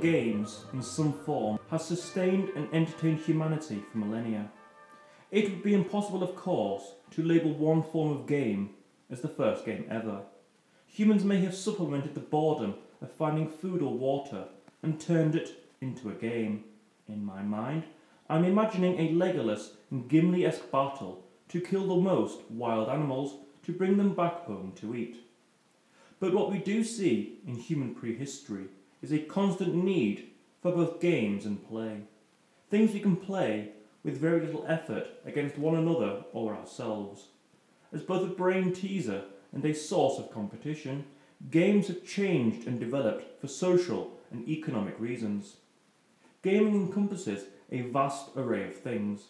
Games in some form has sustained and entertained humanity for millennia. It would be impossible, of course, to label one form of game as the first game ever. Humans may have supplemented the boredom of finding food or water and turned it into a game. In my mind, I'm imagining a Legolas and Gimli esque battle to kill the most wild animals to bring them back home to eat. But what we do see in human prehistory is a constant need for both games and play. Things we can play with very little effort against one another or ourselves. As both a brain teaser and a source of competition, games have changed and developed for social and economic reasons. Gaming encompasses a vast array of things.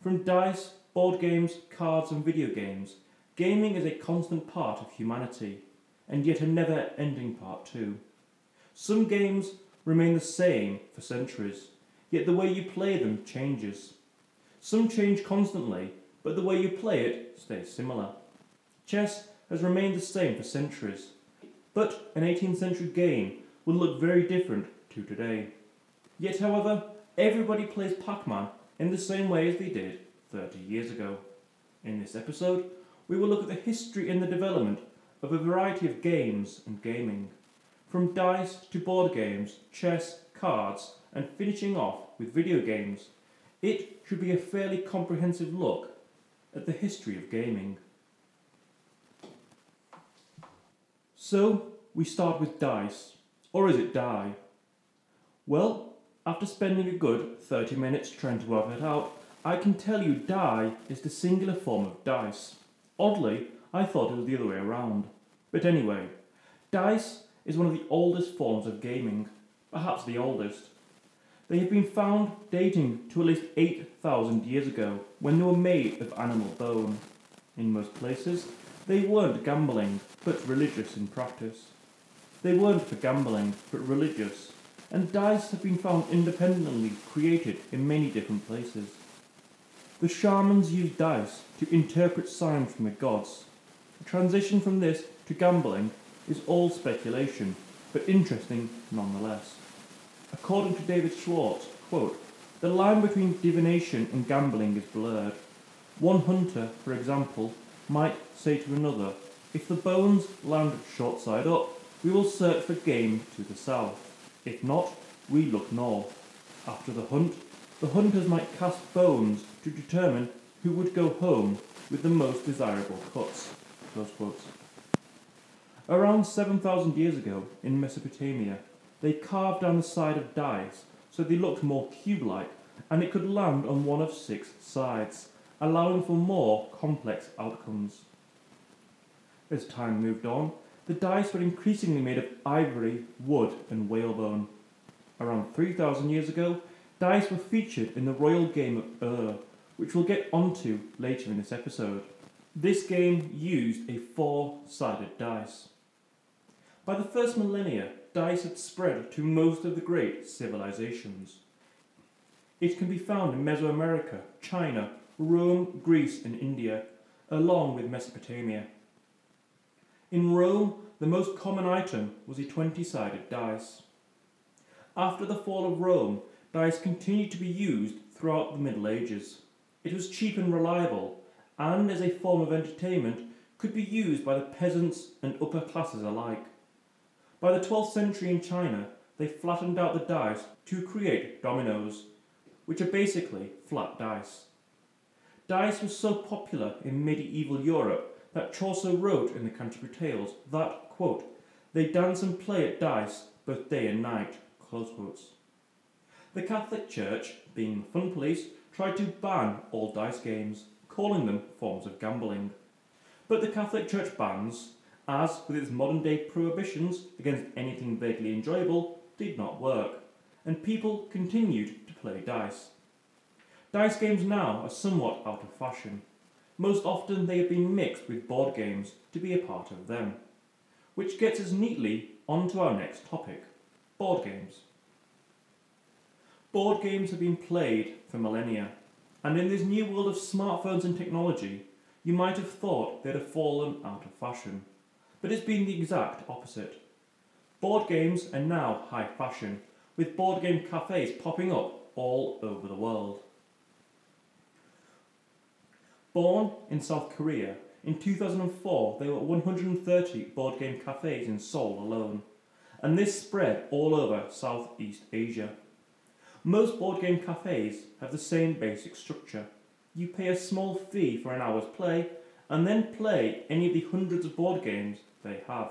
From dice, board games, cards, and video games, gaming is a constant part of humanity, and yet a never ending part too. Some games remain the same for centuries, yet the way you play them changes. Some change constantly, but the way you play it stays similar. Chess has remained the same for centuries, but an 18th century game will look very different to today. Yet, however, everybody plays Pac Man in the same way as they did 30 years ago. In this episode, we will look at the history and the development of a variety of games and gaming, from dice to board games, chess, cards, and finishing off with video games. It should be a fairly comprehensive look at the history of gaming. So, we start with dice. Or is it die? Well, after spending a good 30 minutes trying to work it out, I can tell you die is the singular form of dice. Oddly, I thought it was the other way around. But anyway, dice is one of the oldest forms of gaming, perhaps the oldest. They have been found dating to at least 8,000 years ago when they were made of animal bone. In most places, they weren't gambling, but religious in practice. They weren't for gambling, but religious, and dice have been found independently created in many different places. The shamans used dice to interpret signs from the gods. The transition from this to gambling is all speculation, but interesting nonetheless. According to David Schwartz, quote, the line between divination and gambling is blurred. One hunter, for example, might say to another, if the bones land short side up, we will search for game to the south. If not, we look north. After the hunt, the hunters might cast bones to determine who would go home with the most desirable cuts. Around 7,000 years ago, in Mesopotamia, they carved down the side of dice so they looked more cube-like and it could land on one of six sides, allowing for more complex outcomes. As time moved on, the dice were increasingly made of ivory, wood, and whalebone. Around 3,000 years ago, dice were featured in the royal game of Ur, which we'll get onto later in this episode. This game used a four sided dice. By the first millennia, dice had spread to most of the great civilizations. It can be found in Mesoamerica, China, Rome, Greece, and India, along with Mesopotamia. In Rome, the most common item was a 20 sided dice. After the fall of Rome, dice continued to be used throughout the Middle Ages. It was cheap and reliable, and as a form of entertainment, could be used by the peasants and upper classes alike. By the 12th century in China, they flattened out the dice to create dominoes, which are basically flat dice. Dice was so popular in medieval Europe that Chaucer wrote in the Canterbury Tales that, quote, they dance and play at dice both day and night. The Catholic Church, being the fun police, tried to ban all dice games, calling them forms of gambling. But the Catholic Church bans, as with its modern day prohibitions against anything vaguely enjoyable, did not work, and people continued to play dice. Dice games now are somewhat out of fashion, most often they have been mixed with board games to be a part of them. Which gets us neatly onto our next topic board games. Board games have been played for millennia, and in this new world of smartphones and technology, you might have thought they'd have fallen out of fashion. But it's been the exact opposite. Board games are now high fashion, with board game cafes popping up all over the world. Born in South Korea, in 2004 there were 130 board game cafes in Seoul alone, and this spread all over Southeast Asia. Most board game cafes have the same basic structure. You pay a small fee for an hour's play and then play any of the hundreds of board games they have.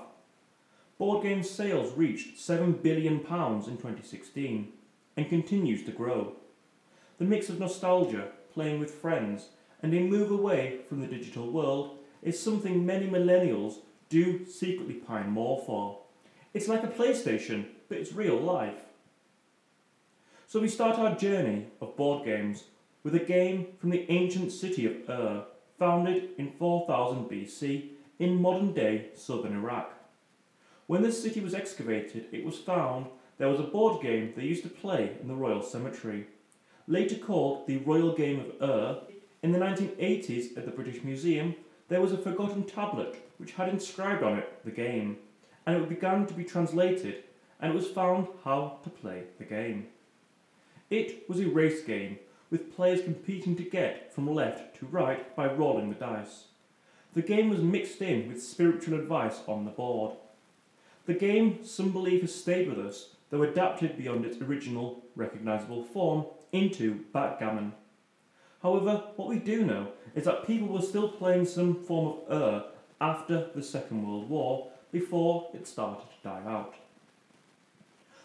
Board game sales reached £7 billion in 2016 and continues to grow. The mix of nostalgia, playing with friends, and a move away from the digital world is something many millennials do secretly pine more for. It's like a PlayStation, but it's real life. So we start our journey of board games with a game from the ancient city of Ur, founded in 4000 BC in modern day southern Iraq. When this city was excavated, it was found there was a board game they used to play in the royal cemetery. Later called the Royal Game of Ur, in the 1980s at the British Museum, there was a forgotten tablet which had inscribed on it the game, and it began to be translated, and it was found how to play the game. It was a race game, with players competing to get from left to right by rolling the dice. The game was mixed in with spiritual advice on the board. The game, some believe, has stayed with us, though adapted beyond its original recognisable form into backgammon. However, what we do know is that people were still playing some form of Ur after the Second World War before it started to die out.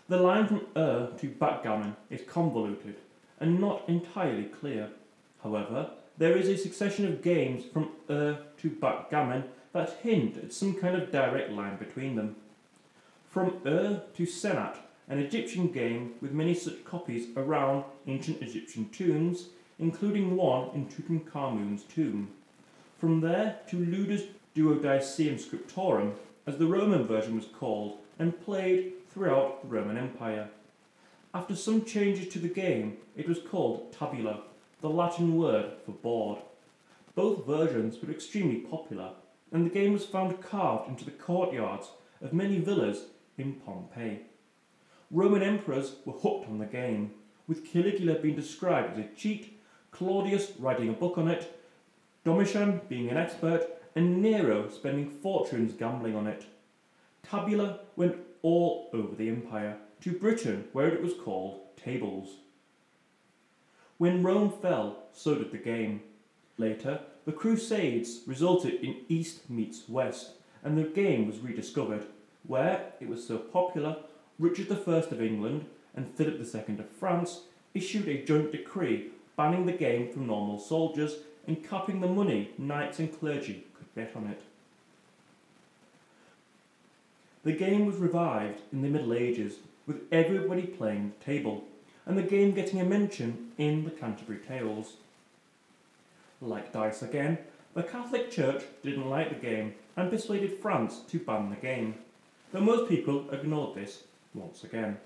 The line from Ur to backgammon is convoluted and not entirely clear. However, there is a succession of games from Ur to backgammon that hint at some kind of direct line between them. From Ur to Senet, an Egyptian game with many such copies around ancient Egyptian tombs, including one in Tutankhamun's tomb. From there to Ludus Duodecim Scriptorum, as the Roman version was called, and played throughout the Roman Empire. After some changes to the game, it was called tabula, the Latin word for board. Both versions were extremely popular, and the game was found carved into the courtyards of many villas in Pompeii. Roman emperors were hooked on the game, with Caligula being described as a cheat, Claudius writing a book on it, Domitian being an expert, and Nero spending fortunes gambling on it. Tabula went all over the empire, to Britain, where it was called tables. When Rome fell, so did the game. Later, the Crusades resulted in East meets West, and the game was rediscovered, where it was so popular, Richard I of England and Philip II of France issued a joint decree banning the game from normal soldiers and capping the money knights and clergy could bet on it. The game was revived in the Middle Ages, with everybody playing the table, and the game getting a mention in the Canterbury Tales. Like dice again, the Catholic Church didn't like the game and persuaded France to ban the game, though most people ignored this once again.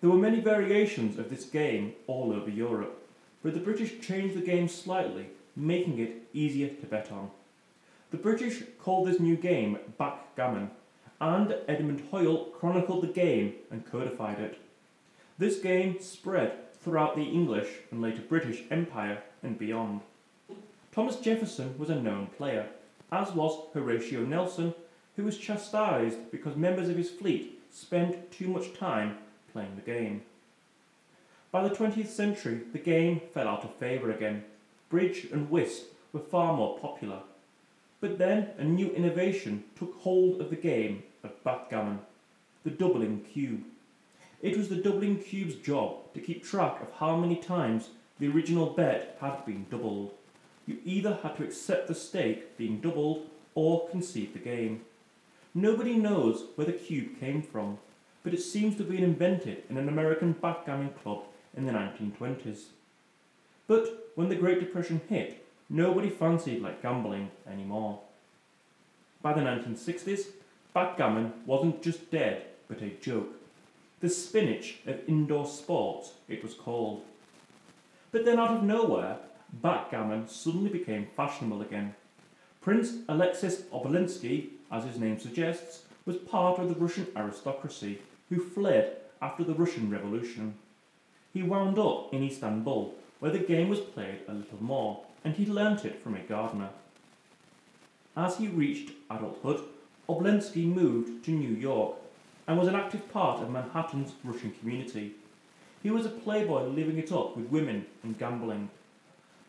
There were many variations of this game all over Europe, but the British changed the game slightly, making it easier to bet on. The British called this new game backgammon, and Edmund Hoyle chronicled the game and codified it. This game spread throughout the English and later British Empire and beyond. Thomas Jefferson was a known player, as was Horatio Nelson, who was chastised because members of his fleet spent too much time playing the game. By the 20th century, the game fell out of favour again. Bridge and whist were far more popular. But then a new innovation took hold of the game of backgammon the doubling cube. It was the doubling cube's job to keep track of how many times the original bet had been doubled. You either had to accept the stake being doubled or concede the game. Nobody knows where the cube came from, but it seems to have been invented in an American backgammon club in the 1920s. But when the Great Depression hit, nobody fancied like gambling anymore. By the 1960s, backgammon wasn't just dead, but a joke. The spinach of indoor sport, it was called. But then out of nowhere, backgammon suddenly became fashionable again. Prince Alexis Obolensky, as his name suggests, was part of the Russian aristocracy who fled after the Russian Revolution. He wound up in Istanbul, where the game was played a little more, and he learnt it from a gardener. As he reached adulthood, Oblensky moved to New York and was an active part of Manhattan's Russian community. He was a playboy living it up with women and gambling.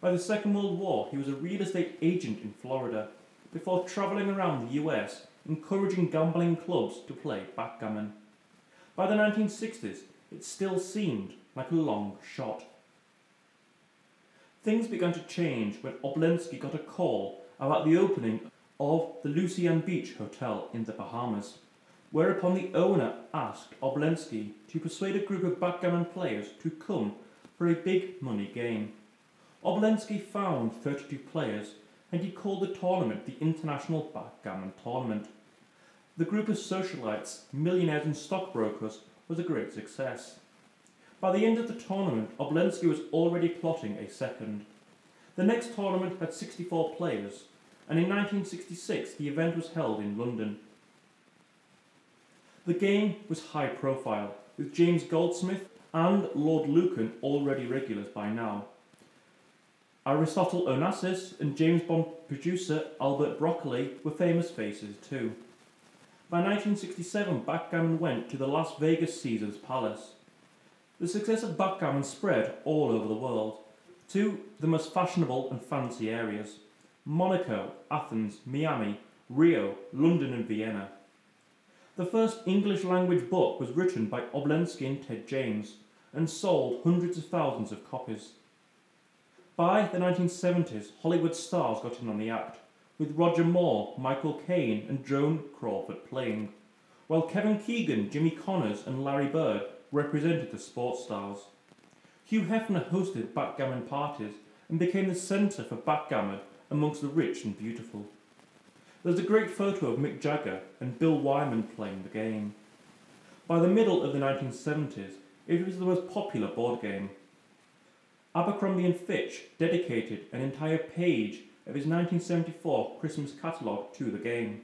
By the Second World War, he was a real estate agent in Florida before travelling around the US encouraging gambling clubs to play backgammon. By the 1960s, it still seemed like a long shot. Things began to change when Oblensky got a call about the opening of the Lucayan Beach Hotel in the Bahamas, whereupon the owner asked Oblensky to persuade a group of backgammon players to come for a big money game. Oblensky found 32 players and he called the tournament the International Backgammon Tournament. The group of socialites, millionaires, and stockbrokers was a great success. By the end of the tournament, Oblensky was already plotting a second. The next tournament had 64 players, and in 1966 the event was held in London. The game was high profile, with James Goldsmith and Lord Lucan already regulars by now. Aristotle Onassis and James Bond producer Albert Broccoli were famous faces too. By 1967, backgammon went to the Las Vegas Caesars Palace. The success of backgammon spread all over the world to the most fashionable and fancy areas Monaco, Athens, Miami, Rio, London, and Vienna. The first English language book was written by Oblensky and Ted James and sold hundreds of thousands of copies. By the 1970s, Hollywood stars got in on the act, with Roger Moore, Michael Caine, and Joan Crawford playing, while Kevin Keegan, Jimmy Connors, and Larry Bird represented the sports stars. Hugh Hefner hosted backgammon parties and became the centre for backgammon amongst the rich and beautiful. There's a great photo of Mick Jagger and Bill Wyman playing the game. By the middle of the 1970s, it was the most popular board game. Abercrombie and Fitch dedicated an entire page of his 1974 Christmas catalogue to the game,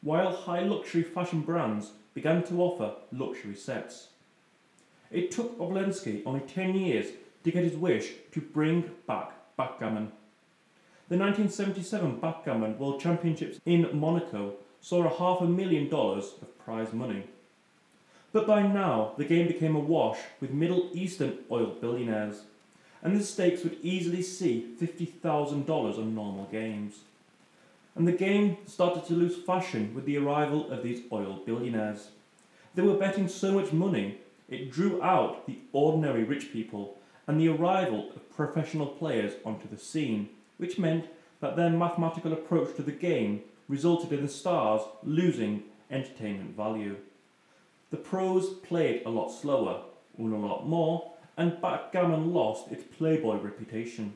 while high luxury fashion brands began to offer luxury sets. It took Oblensky only 10 years to get his wish to bring back backgammon. The 1977 Backgammon World Championships in Monaco saw a half a million dollars of prize money. But by now, the game became awash with Middle Eastern oil billionaires and the stakes would easily see $50,000 on normal games. And the game started to lose fashion with the arrival of these oil billionaires. They were betting so much money, it drew out the ordinary rich people and the arrival of professional players onto the scene, which meant that their mathematical approach to the game resulted in the stars losing entertainment value. The pros played a lot slower, won a lot more, and backgammon lost its playboy reputation.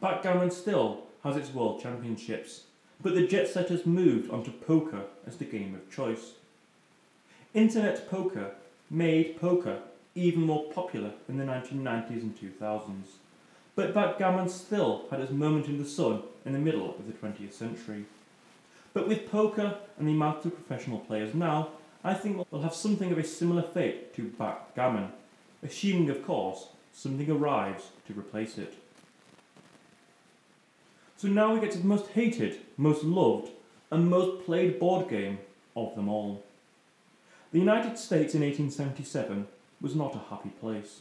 Backgammon still has its world championships, but the jet setters moved onto poker as the game of choice. Internet poker made poker even more popular in the 1990s and 2000s, but backgammon still had its moment in the sun in the middle of the 20th century. But with poker and the amount of professional players now, I think we'll have something of a similar fate to backgammon assuming, of course, something arrives to replace it. So now we get to the most hated, most loved, and most played board game of them all. The United States in 1877 was not a happy place.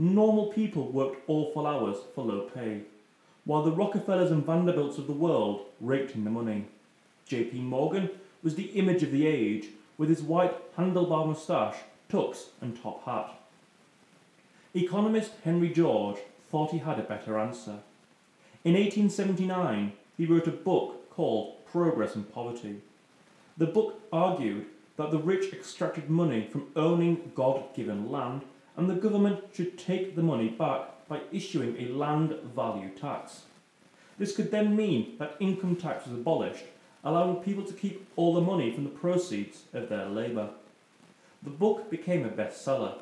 Normal people worked awful hours for low pay, while the Rockefellers and Vanderbilts of the world raked in the money. J.P. Morgan was the image of the age, with his white handlebar moustache, tux, and top hat. Economist Henry George thought he had a better answer. In 1879, he wrote a book called Progress and Poverty. The book argued that the rich extracted money from owning God given land, and the government should take the money back by issuing a land value tax. This could then mean that income tax was abolished, allowing people to keep all the money from the proceeds of their labour. The book became a bestseller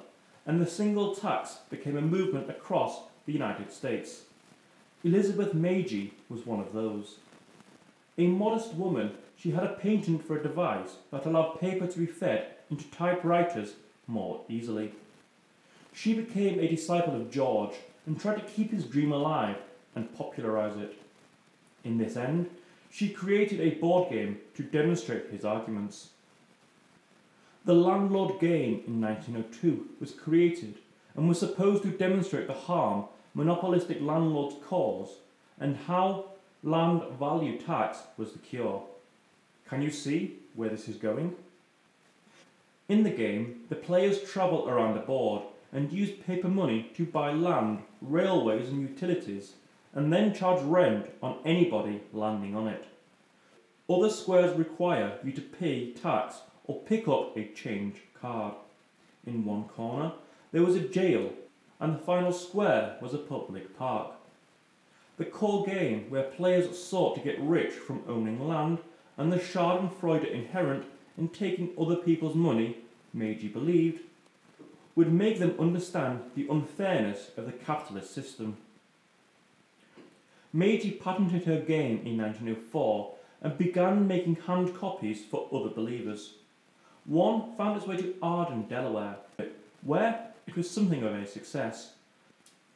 and the single tax became a movement across the United States. Elizabeth Magie was one of those. A modest woman, she had a patent for a device that allowed paper to be fed into typewriters more easily. She became a disciple of George and tried to keep his dream alive and popularize it. In this end, she created a board game to demonstrate his arguments. The Landlord game in 1902 was created and was supposed to demonstrate the harm monopolistic landlords cause and how land value tax was the cure. Can you see where this is going? In the game, the players travel around a board and use paper money to buy land, railways, and utilities, and then charge rent on anybody landing on it. Other squares require you to pay tax or pick up a change card. In one corner, there was a jail, and the final square was a public park. The core game, where players sought to get rich from owning land, and the Schadenfreude inherent in taking other people's money, made you believed, would make them understand the unfairness of the capitalist system. Magie patented her game in 1904 and began making hand copies for other believers. One found its way to Arden, Delaware, where it was something of a success.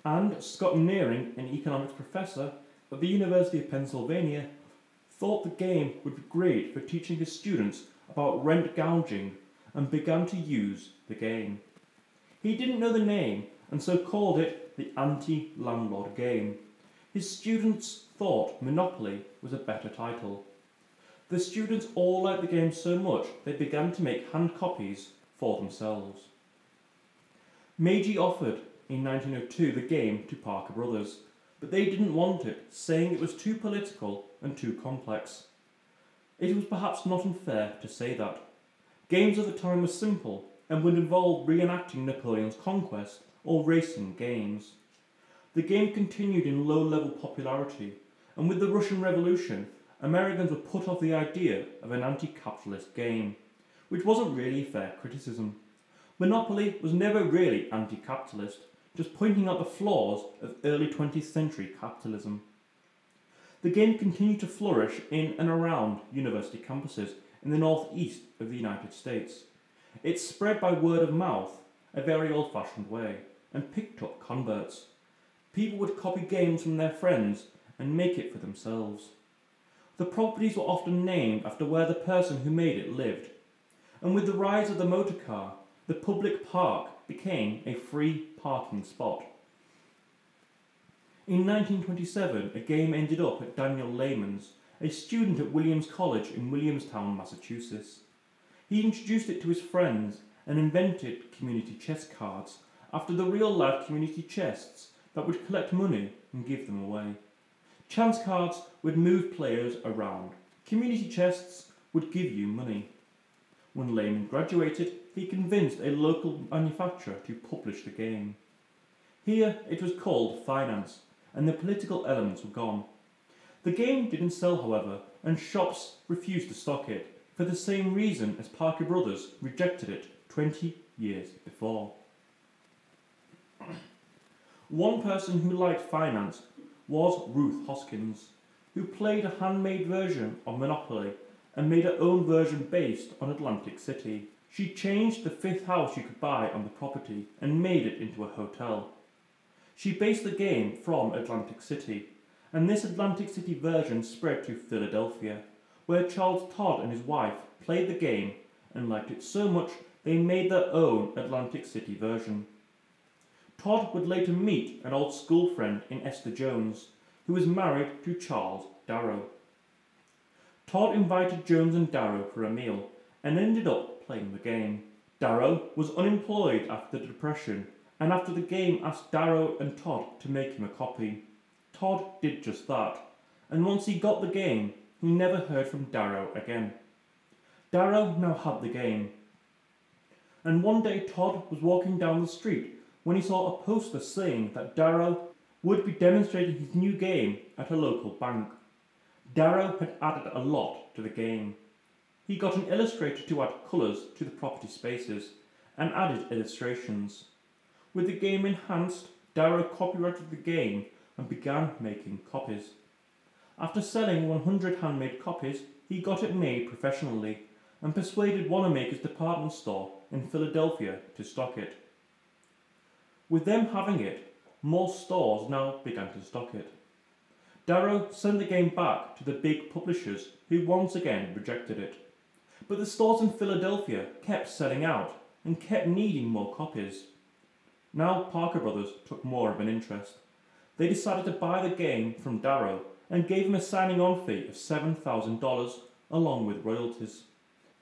And Scott Nearing, an economics professor at the University of Pennsylvania, thought the game would be great for teaching his students about rent gouging and began to use the game. He didn't know the name and so called it the anti landlord game. His students thought Monopoly was a better title. The students all liked the game so much they began to make hand copies for themselves. Magie offered in 1902 the game to Parker Brothers, but they didn't want it, saying it was too political and too complex. It was perhaps not unfair to say that. Games of the time were simple and would involve reenacting Napoleon's conquest or racing games. The game continued in low level popularity, and with the Russian Revolution, Americans were put off the idea of an anti capitalist game, which wasn't really fair criticism. Monopoly was never really anti capitalist, just pointing out the flaws of early 20th century capitalism. The game continued to flourish in and around university campuses in the northeast of the United States. It spread by word of mouth, a very old fashioned way, and picked up converts. People would copy games from their friends and make it for themselves. The properties were often named after where the person who made it lived. And with the rise of the motor car, the public park became a free parking spot. In 1927, a game ended up at Daniel Layman's, a student at Williams College in Williamstown, Massachusetts. He introduced it to his friends and invented community chess cards after the real life community chests that would collect money and give them away. Chance cards would move players around. Community chests would give you money. When Layman graduated, he convinced a local manufacturer to publish the game. Here it was called Finance, and the political elements were gone. The game didn't sell, however, and shops refused to stock it, for the same reason as Parker Brothers rejected it 20 years before. One person who liked finance was Ruth Hoskins, who played a handmade version of Monopoly and made her own version based on Atlantic City. She changed the fifth house you could buy on the property and made it into a hotel. She based the game from Atlantic City, and this Atlantic City version spread to Philadelphia, where Charles Todd and his wife played the game and liked it so much they made their own Atlantic City version. Todd would later meet an old school friend in Esther Jones, who was married to Charles Darrow. Todd invited Jones and Darrow for a meal and ended up playing the game. Darrow was unemployed after the Depression, and after the game asked Darrow and Todd to make him a copy. Todd did just that, and once he got the game, never heard from Darrow again. Darrow now had the game. And one day Todd was walking down the street when he saw a poster saying that Darrow would be demonstrating his new game at a local bank. Darrow had added a lot to the game. He got an illustrator to add colours to the property spaces and added illustrations. With the game enhanced, Darrow copyrighted the game and began making copies. After selling 100 handmade copies, he got it made professionally and persuaded Wanamaker's department store in Philadelphia to stock it. With them having it, more stores now began to stock it. Darrow sent the game back to the big publishers who once again rejected it. But the stores in Philadelphia kept selling out and kept needing more copies. Now Parker Brothers took more of an interest. They decided to buy the game from Darrow and gave him a signing on fee of $7,000 along with royalties.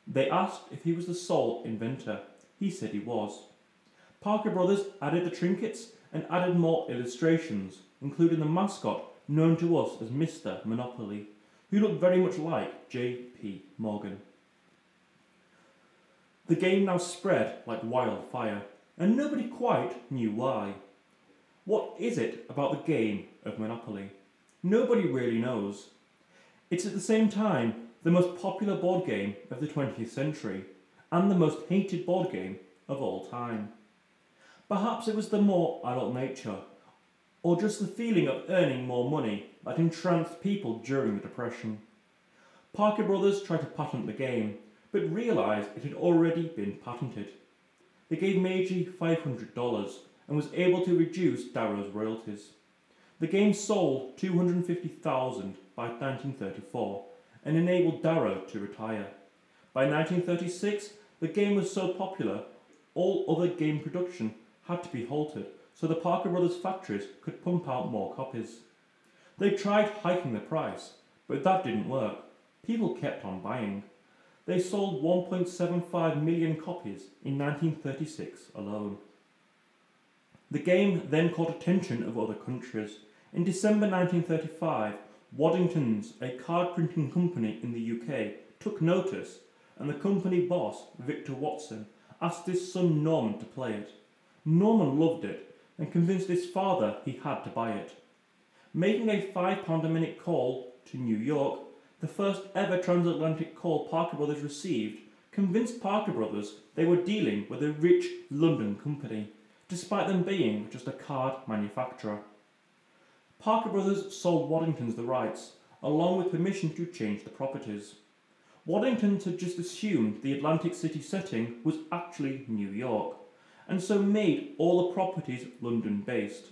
They asked if he was the sole inventor. He said he was. Parker Brothers added the trinkets and added more illustrations, including the mascot known to us as Mr. Monopoly, who looked very much like J.P. Morgan. The game now spread like wildfire, and nobody quite knew why. What is it about the game of Monopoly? Nobody really knows. It's at the same time the most popular board game of the 20th century and the most hated board game of all time. Perhaps it was the more adult nature, or just the feeling of earning more money that entranced people during the Depression. Parker Brothers tried to patent the game, but realised it had already been patented. They gave Magie $500 and was able to reduce Darrow's royalties. The game sold 250,000 by 1934 and enabled Darrow to retire. By 1936, the game was so popular, all other game production had to be halted so the Parker Brothers factories could pump out more copies. They tried hiking the price, but that didn't work. People kept on buying. They sold 1.75 million copies in 1936 alone. The game then caught attention of other countries. In December 1935, Waddington's, a card printing company in the UK, took notice, and the company boss, Victor Watson, asked his son Norman to play it. Norman loved it and convinced his father he had to buy it. Making a £5 a minute call to New York, the first ever transatlantic call Parker Brothers received convinced Parker Brothers they were dealing with a rich London company, despite them being just a card manufacturer. Parker Brothers sold Waddington's the rights, along with permission to change the properties. Waddington's had just assumed the Atlantic City setting was actually New York, and so made all the properties London based.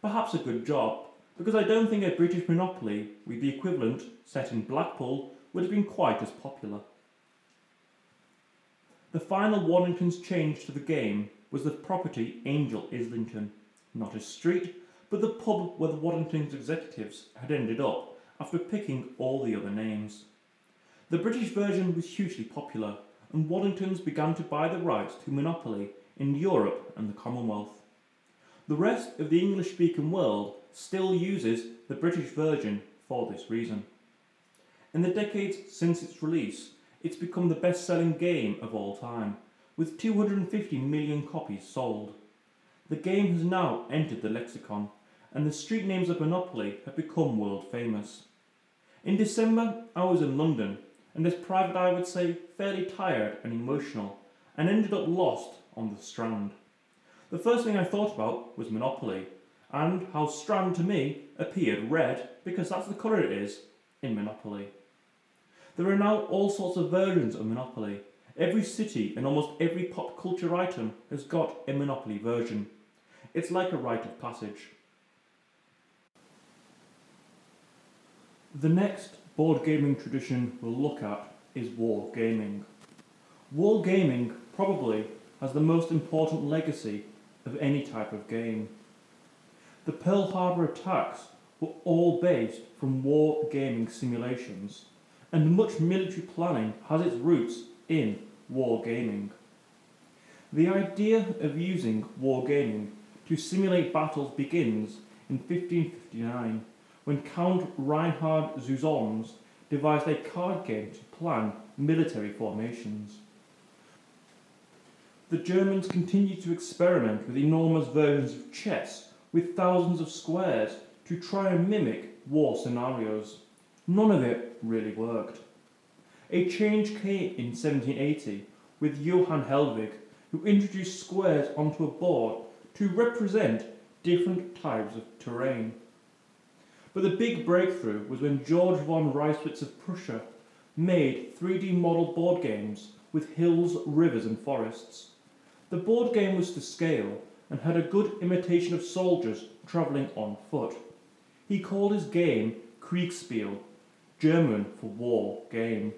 Perhaps a good job, because I don't think a British monopoly with the equivalent set in Blackpool would have been quite as popular. The final Waddington's change to the game was the property Angel Islington, not a street, but the pub where the Waddington's executives had ended up after picking all the other names. The British version was hugely popular, and Waddington's began to buy the rights to Monopoly in Europe and the Commonwealth. The rest of the English speaking world still uses the British version for this reason. In the decades since its release, it's become the best selling game of all time, with 250 million copies sold. The game has now entered the lexicon and the street names of Monopoly have become world famous. In December, I was in London, and as private I would say fairly tired and emotional, and ended up lost on the Strand. The first thing I thought about was Monopoly, and how Strand to me appeared red because that's the colour it is in Monopoly. There are now all sorts of versions of Monopoly. Every city and almost every pop culture item has got a Monopoly version. It's like a rite of passage. The next board gaming tradition we'll look at is war gaming. War gaming probably has the most important legacy of any type of game. The Pearl Harbor attacks were all based from war gaming simulations, and much military planning has its roots in war gaming. The idea of using war gaming to simulate battles begins in 1559 when Count Reinhard zu Solms devised a card game to plan military formations. The Germans continued to experiment with enormous versions of chess with thousands of squares to try and mimic war scenarios. None of it really worked. A change came in 1780 with Johann Hellwig, who introduced squares onto a board to represent different types of terrain. But the big breakthrough was when George von Reisswitz of Prussia made 3D model board games with hills, rivers, and forests. The board game was to scale and had a good imitation of soldiers travelling on foot. He called his game Kriegspiel, German for war game.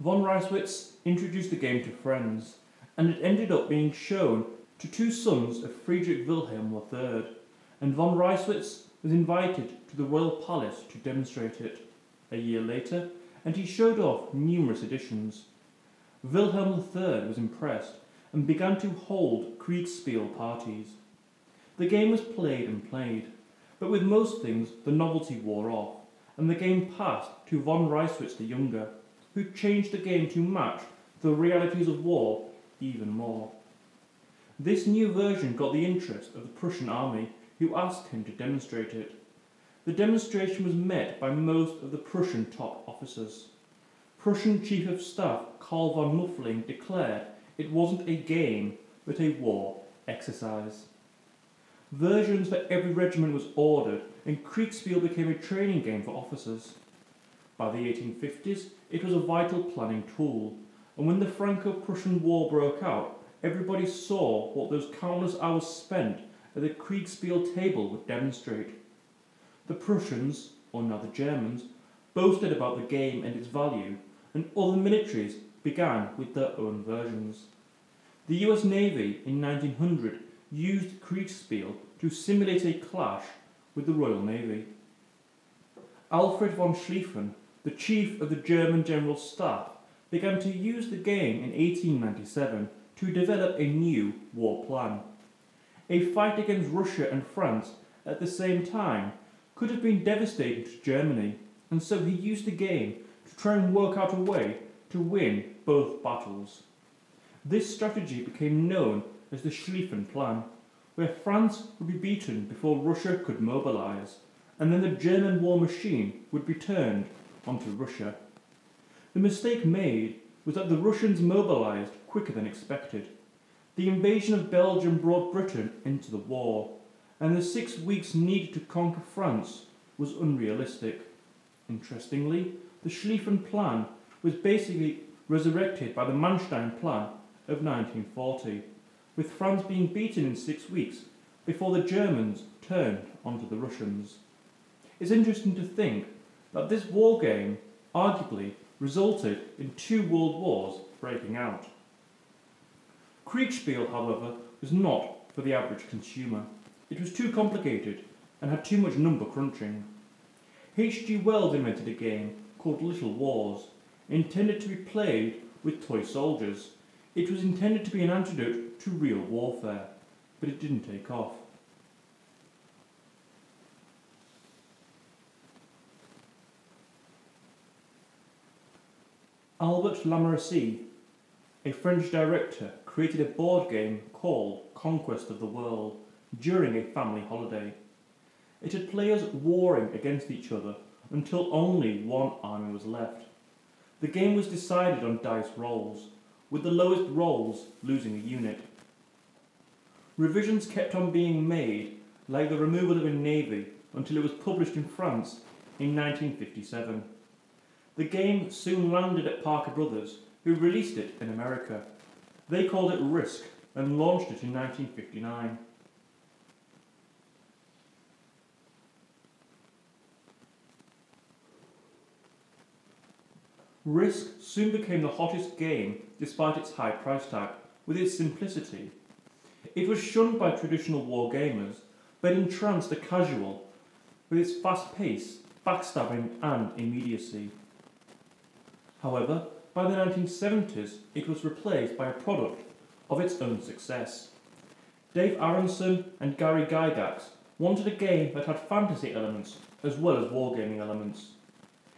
Von Reisswitz introduced the game to friends, and it ended up being shown to two sons of Friedrich Wilhelm III, and von Reisswitz was invited to the royal palace to demonstrate it. A year later, and he showed off numerous editions. Wilhelm III was impressed and began to hold Kriegspiel parties. The game was played and played, but with most things the novelty wore off, and the game passed to von Reisswitz the Younger, who changed the game to match the realities of war even more. This new version got the interest of the Prussian army, who asked him to demonstrate it. The demonstration was met by most of the Prussian top officers. Prussian Chief of Staff Karl von Muffling declared it wasn't a game, but a war exercise. Versions for every regiment was ordered, and Kriegspiel became a training game for officers. By the 1850s, it was a vital planning tool, and when the Franco-Prussian War broke out, everybody saw what those countless hours spent the Kriegspiel table would demonstrate. The Prussians, or now the Germans, boasted about the game and its value, and other militaries began with their own versions. The US Navy in 1900 used Kriegspiel to simulate a clash with the Royal Navy. Alfred von Schlieffen, the chief of the German General Staff, began to use the game in 1897 to develop a new war plan. A fight against Russia and France at the same time could have been devastating to Germany, and so he used the game to try and work out a way to win both battles. This strategy became known as the Schlieffen Plan, where France would be beaten before Russia could mobilise, and then the German war machine would be turned onto Russia. The mistake made was that the Russians mobilised quicker than expected. The invasion of Belgium brought Britain into the war, and the six weeks needed to conquer France was unrealistic. Interestingly, the Schlieffen Plan was basically resurrected by the Manstein Plan of 1940, with France being beaten in six weeks before the Germans turned onto the Russians. It's interesting to think that this war game arguably resulted in two world wars breaking out. Kriegspiel, however, was not for the average consumer. It was too complicated and had too much number crunching. H.G. Wells invented a game called Little Wars, intended to be played with toy soldiers. It was intended to be an antidote to real warfare, but it didn't take off. Albert Lamorisse, a French director, created a board game called Conquest of the World during a family holiday. It had players warring against each other until only one army was left. The game was decided on dice rolls, with the lowest rolls losing a unit. Revisions kept on being made, like the removal of a navy, until it was published in France in 1957. The game soon landed at Parker Brothers, who released it in America. They called it Risk and launched it in 1959. Risk soon became the hottest game despite its high price tag, with its simplicity. It was shunned by traditional war gamers, but entranced the casual with its fast pace, backstabbing, and immediacy. However, by the 1970s, it was replaced by a product of its own success. Dave Arneson and Gary Gygax wanted a game that had fantasy elements as well as wargaming elements.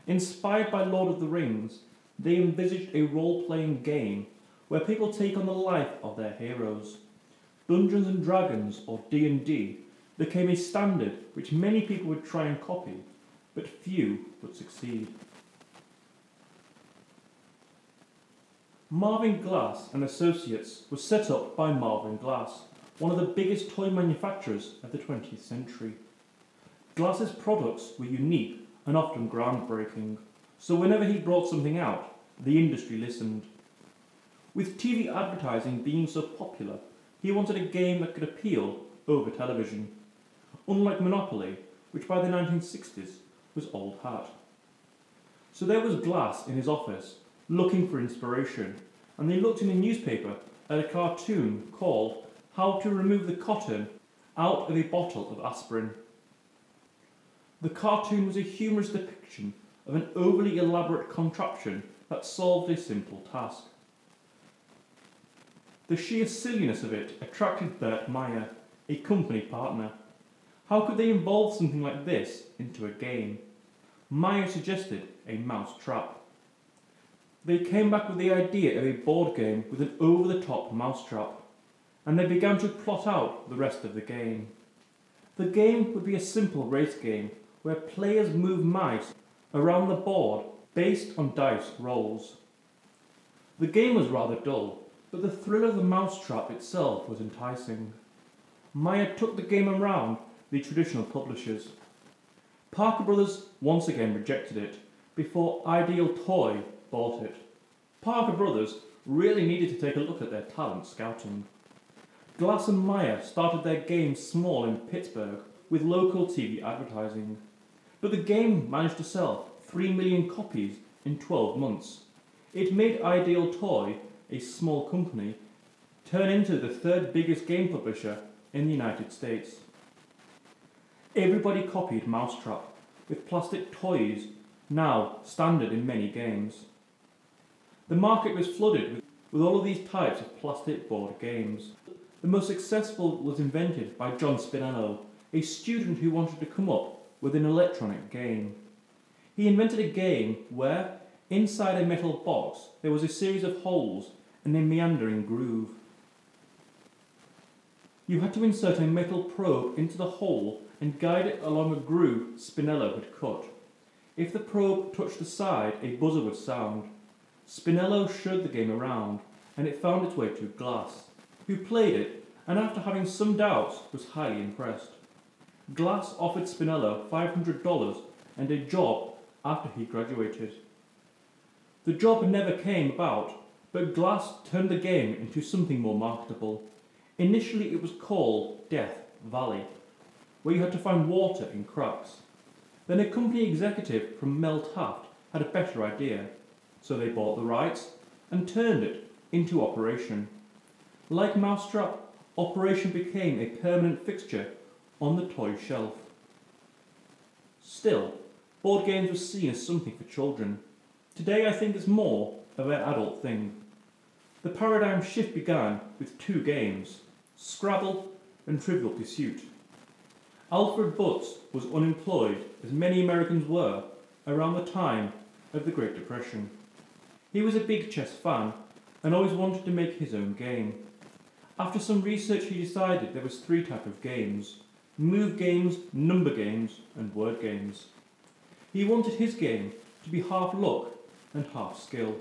Inspired by Lord of the Rings, they envisaged a role-playing game where people take on the life of their heroes. Dungeons and Dragons, or D&D, became a standard which many people would try and copy, but few would succeed. Marvin Glass and Associates was set up by Marvin Glass, one of the biggest toy manufacturers of the 20th century. Glass's products were unique and often groundbreaking, so whenever he brought something out, the industry listened. With TV advertising being so popular, he wanted a game that could appeal over television, unlike Monopoly, which by the 1960s was old hat. So there was Glass in his office, looking for inspiration, and they looked in a newspaper at a cartoon called How to Remove the Cotton Out of a Bottle of Aspirin. The cartoon was a humorous depiction of an overly elaborate contraption that solved a simple task. The sheer silliness of it attracted Bert Meyer, a company partner. How could they involve something like this into a game? Meyer suggested a mouse trap. They came back with the idea of a board game with an over the top mousetrap, and they began to plot out the rest of the game. The game would be a simple race game where players move mice around the board based on dice rolls. The game was rather dull, but the thrill of the mousetrap itself was enticing. Meyer took the game around the traditional publishers. Parker Brothers once again rejected it before Ideal Toy bought it. Parker Brothers really needed to take a look at their talent scouting. Glass and Meyer started their game small in Pittsburgh with local TV advertising, but the game managed to sell 3 million copies in 12 months. It made Ideal Toy, a small company, turn into the third biggest game publisher in the United States. Everybody copied Mousetrap, with plastic toys now standard in many games. The market was flooded with, with all of these types of plastic board games. The most successful was invented by John Spinello, a student who wanted to come up with an electronic game. He invented a game where, inside a metal box, there was a series of holes and a meandering groove. You had to insert a metal probe into the hole and guide it along a groove Spinello had cut. If the probe touched the side, a buzzer would sound. Spinello showed the game around, and it found its way to Glass, who played it and after having some doubts was highly impressed. Glass offered Spinello $500 and a job after he graduated. The job never came about, but Glass turned the game into something more marketable. Initially, it was called Death Valley, where you had to find water in cracks. Then a company executive from Mel Taft had a better idea, so they bought the rights and turned it into Operation. Like Mousetrap, Operation became a permanent fixture on the toy shelf. Still, board games were seen as something for children. Today I think it's more of an adult thing. The paradigm shift began with two games, Scrabble and Trivial Pursuit. Alfred Butts was unemployed, as many Americans were, around the time of the Great Depression. He was a big chess fan and always wanted to make his own game. After some research he decided there was three types of games, move games, number games and word games. He wanted his game to be half luck and half skill.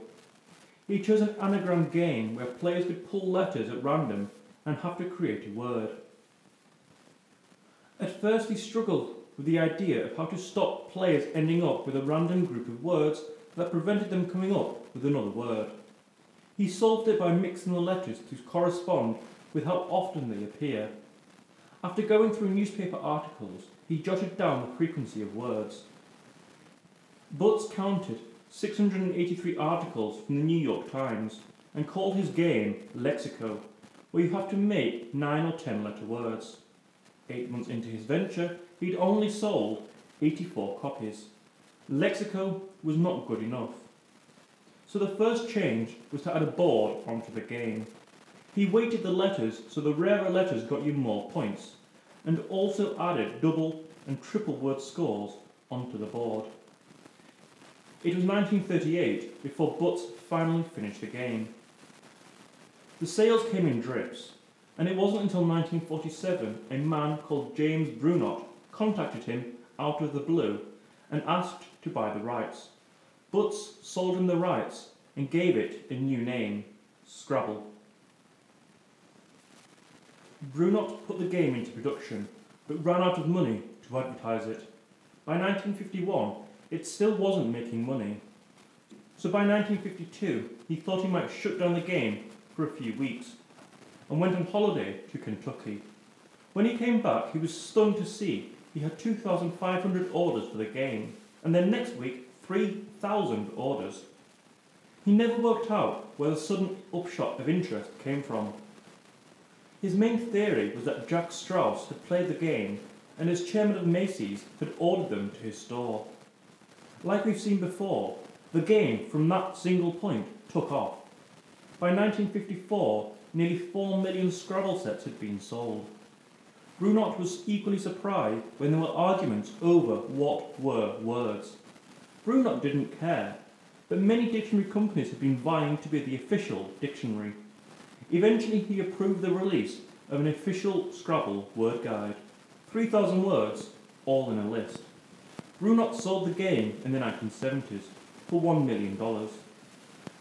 He chose an anagram game where players could pull letters at random and have to create a word. At first he struggled with the idea of how to stop players ending up with a random group of words that prevented them coming up with another word. He solved it by mixing the letters to correspond with how often they appear. After going through newspaper articles, he jotted down the frequency of words. Butts counted 683 articles from the New York Times and called his game Lexico, where you have to make 9 or 10 letter words. Eight months into his venture, he'd only sold 84 copies. Lexico was not good enough. So the first change was to add a board onto the game. He weighted the letters so the rarer letters got you more points, and also added double and triple word scores onto the board. It was 1938 before Butts finally finished the game. The sales came in drips, and it wasn't until 1947 a man called James Brunot contacted him out of the blue and asked to buy the rights. Butts sold him the rights and gave it a new name, Scrabble. Brunot put the game into production, but ran out of money to advertise it. By 1951, it still wasn't making money, so by 1952 he thought he might shut down the game for a few weeks and went on holiday to Kentucky. When he came back, he was stunned to see he had 2,500 orders for the game, and then next week, 3,000 orders. He never worked out where the sudden upshot of interest came from. His main theory was that Jack Straus had played the game and as chairman of Macy's had ordered them to his store. Like we've seen before, the game from that single point took off. By 1954, nearly 4 million Scrabble sets had been sold. Brunot was equally surprised when there were arguments over what were words. Brunot didn't care, but many dictionary companies had been vying to be the official dictionary. Eventually, he approved the release of an official Scrabble word guide 3,000 words, all in a list. Brunot sold the game in the 1970s for $1 million.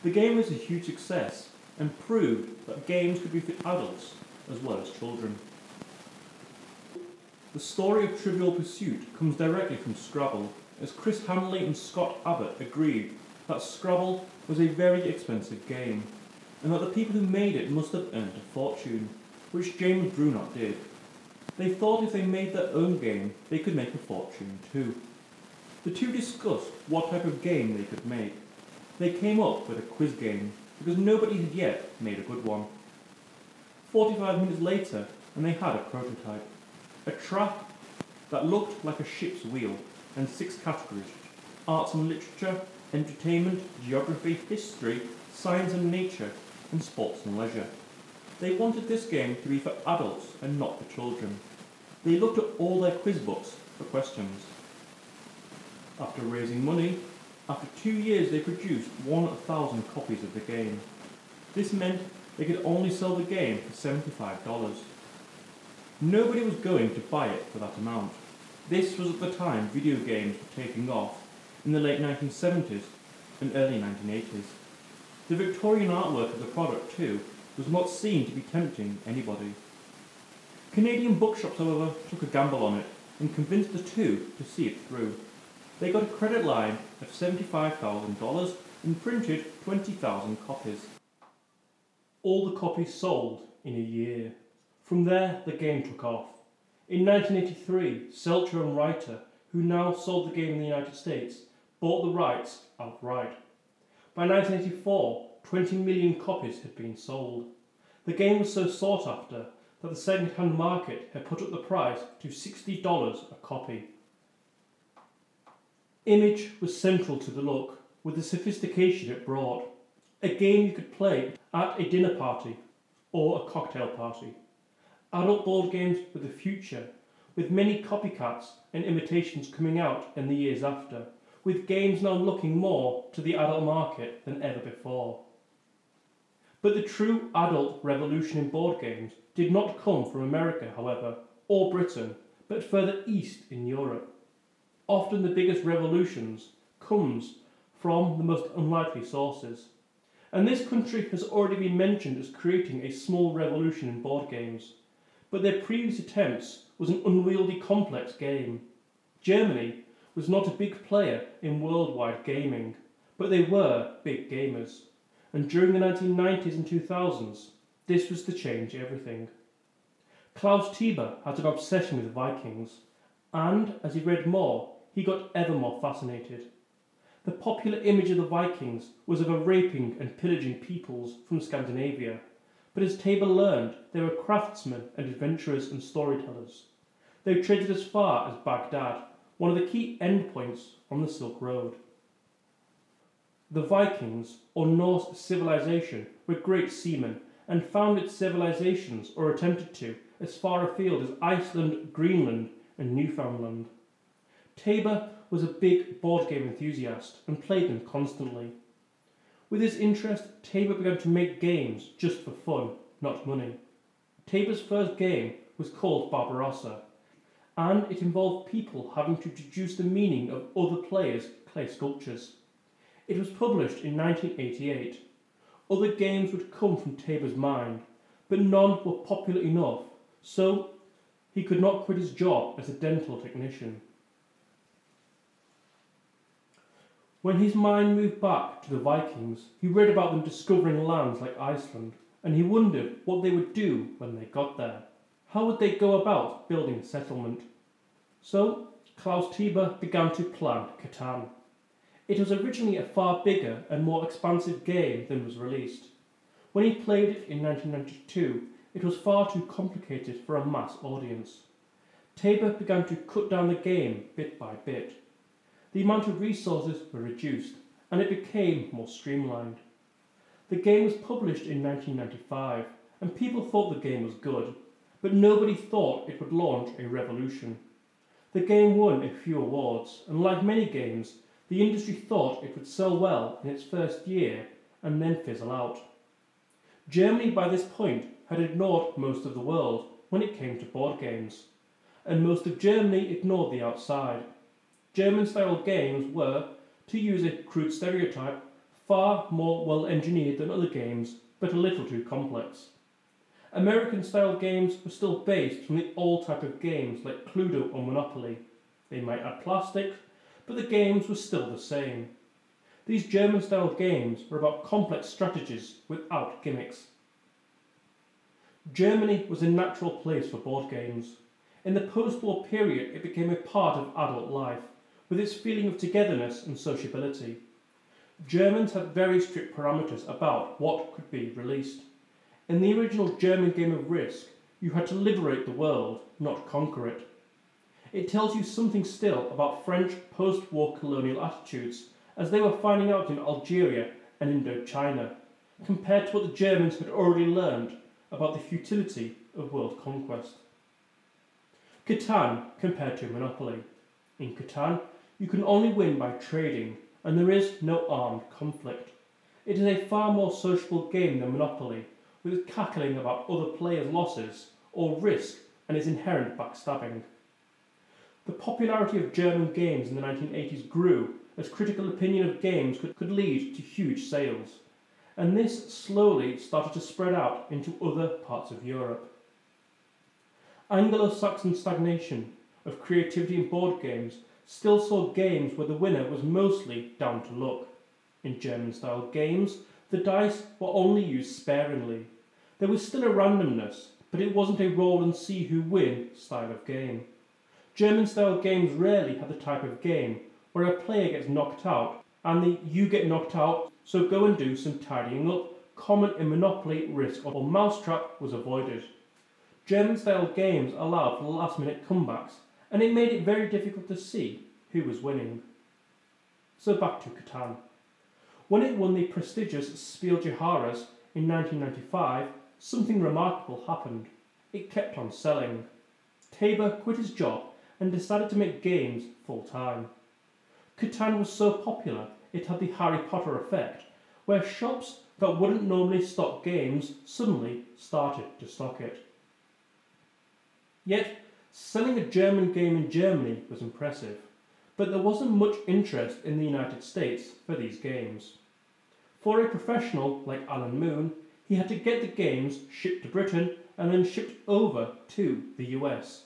The game was a huge success and proved that games could be for adults as well as children. The story of Trivial Pursuit comes directly from Scrabble, as Chris Haney and Scott Abbott agreed that Scrabble was a very expensive game, and that the people who made it must have earned a fortune, which James Brunot did. They thought if they made their own game, they could make a fortune too. The two discussed what type of game they could make. They came up with a quiz game, because nobody had yet made a good one. 45 minutes later, and they had a prototype. A trap that looked like a ship's wheel, and six categories arts and literature, entertainment, geography, history, science and nature, and sports and leisure. They wanted this game to be for adults and not for children. They looked at all their quiz books for questions. After raising money, after two years they produced 1,000 copies of the game. This meant they could only sell the game for $75. Nobody was going to buy it for that amount. This was at the time video games were taking off, in the late 1970s and early 1980s. The Victorian artwork of the product, too, was not seen to be tempting anybody. Canadian bookshops, however, took a gamble on it and convinced the two to see it through. They got a credit line of $75,000 and printed 20,000 copies. All the copies sold in a year. From there, the game took off. In 1983, Selchow and Righter, who now sold the game in the United States, bought the rights outright. By 1984, 20 million copies had been sold. The game was so sought after that the second-hand market had put up the price to $60 a copy. Image was central to the look, with the sophistication it brought. A game you could play at a dinner party or a cocktail party adult board games were the future, with many copycats and imitations coming out in the years after, with games now looking more to the adult market than ever before. But the true adult revolution in board games did not come from America, however, or Britain, but further east in Europe. Often the biggest revolutions comes from the most unlikely sources. And this country has already been mentioned as creating a small revolution in board games but their previous attempts was an unwieldy complex game. Germany was not a big player in worldwide gaming, but they were big gamers. And during the 1990s and 2000s, this was to change everything. Klaus Teuber had an obsession with Vikings, and as he read more, he got ever more fascinated. The popular image of the Vikings was of a raping and pillaging peoples from Scandinavia but as Teuber learned, they were craftsmen and adventurers and storytellers. They traded as far as Baghdad, one of the key endpoints on the Silk Road. The Vikings, or Norse civilization, were great seamen and founded civilizations, or attempted to, as far afield as Iceland, Greenland, and Newfoundland. Teuber was a big board game enthusiast and played them constantly. With his interest, Teuber began to make games just for fun, not money. Teuber's first game was called Barbarossa, and it involved people having to deduce the meaning of other players' clay sculptures. It was published in 1988. Other games would come from Teuber's mind, but none were popular enough, so he could not quit his job as a dental technician. When his mind moved back to the Vikings, he read about them discovering lands like Iceland, and he wondered what they would do when they got there. How would they go about building a settlement? So Klaus Teuber began to plan Catan. It was originally a far bigger and more expansive game than was released. When he played it in 1992, it was far too complicated for a mass audience. Teuber began to cut down the game bit by bit. The amount of resources were reduced, and it became more streamlined. The game was published in 1995, and people thought the game was good, but nobody thought it would launch a revolution. The game won a few awards, and like many games, the industry thought it would sell well in its first year and then fizzle out. Germany by this point had ignored most of the world when it came to board games, and most of Germany ignored the outside. German style games were, to use a crude stereotype, far more well engineered than other games, but a little too complex. American style games were still based on the old type of games like Cluedo or Monopoly. They might add plastic, but the games were still the same. These German style games were about complex strategies without gimmicks. Germany was a natural place for board games. In the post war period, it became a part of adult life, with its feeling of togetherness and sociability. Germans had very strict parameters about what could be released. In the original German game of Risk, you had to liberate the world, not conquer it. It tells you something still about French post war colonial attitudes as they were finding out in Algeria and Indochina, compared to what the Germans had already learned about the futility of world conquest. Catan compared to Monopoly. In Catan, you can only win by trading, and there is no armed conflict. It is a far more sociable game than Monopoly, with cackling about other players' losses or risk and its inherent backstabbing. The popularity of German games in the 1980s grew as critical opinion of games could, could lead to huge sales, and this slowly started to spread out into other parts of Europe. Anglo Saxon stagnation of creativity in board games still saw games where the winner was mostly down to luck. In German style games, the dice were only used sparingly, there was still a randomness, but it wasn't a roll and see who win style of game. German style games rarely had the type of game where a player gets knocked out and the you get knocked out, so go and do some tidying up, common in Monopoly, Risk, or Mousetrap was avoided. German style games allowed for last minute comebacks, and it made it very difficult to see who was winning. So back to Catan. When it won the prestigious Spiel des Jahres in 1995, something remarkable happened. It kept on selling. Teuber quit his job and decided to make games full time. Catan was so popular it had the Harry Potter effect, where shops that wouldn't normally stock games suddenly started to stock it. Yet, selling a German game in Germany was impressive, but there wasn't much interest in the United States for these games. For a professional like Alan Moon, he had to get the games shipped to Britain and then shipped over to the US.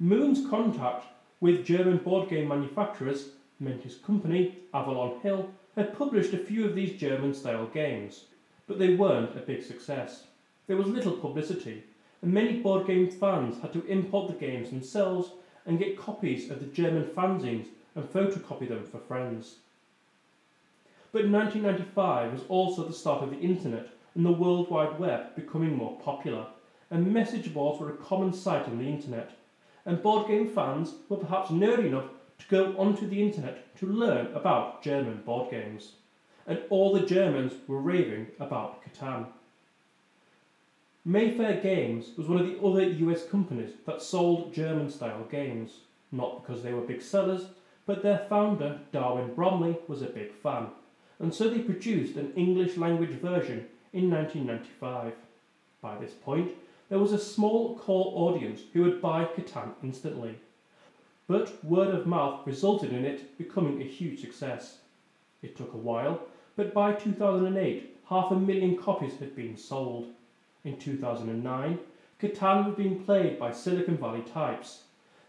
Moon's contact with German board game manufacturers meant his company, Avalon Hill, had published a few of these German style games, but they weren't a big success. There was little publicity, and many board game fans had to import the games themselves and get copies of the German fanzines and photocopy them for friends. But 1995 was also the start of the internet and the World Wide Web becoming more popular, and message boards were a common sight on the internet, and board game fans were perhaps nerdy enough to go onto the internet to learn about German board games. And all the Germans were raving about Catan. Mayfair Games was one of the other US companies that sold German style games, not because they were big sellers, but their founder, Darwin Bromley, was a big fan, and so they produced an English language version in 1995. By this point, there was a small core audience who would buy Catan instantly. But word of mouth resulted in it becoming a huge success. It took a while, but by 2008, half a million copies had been sold. In 2009, Catan was being played by Silicon Valley types,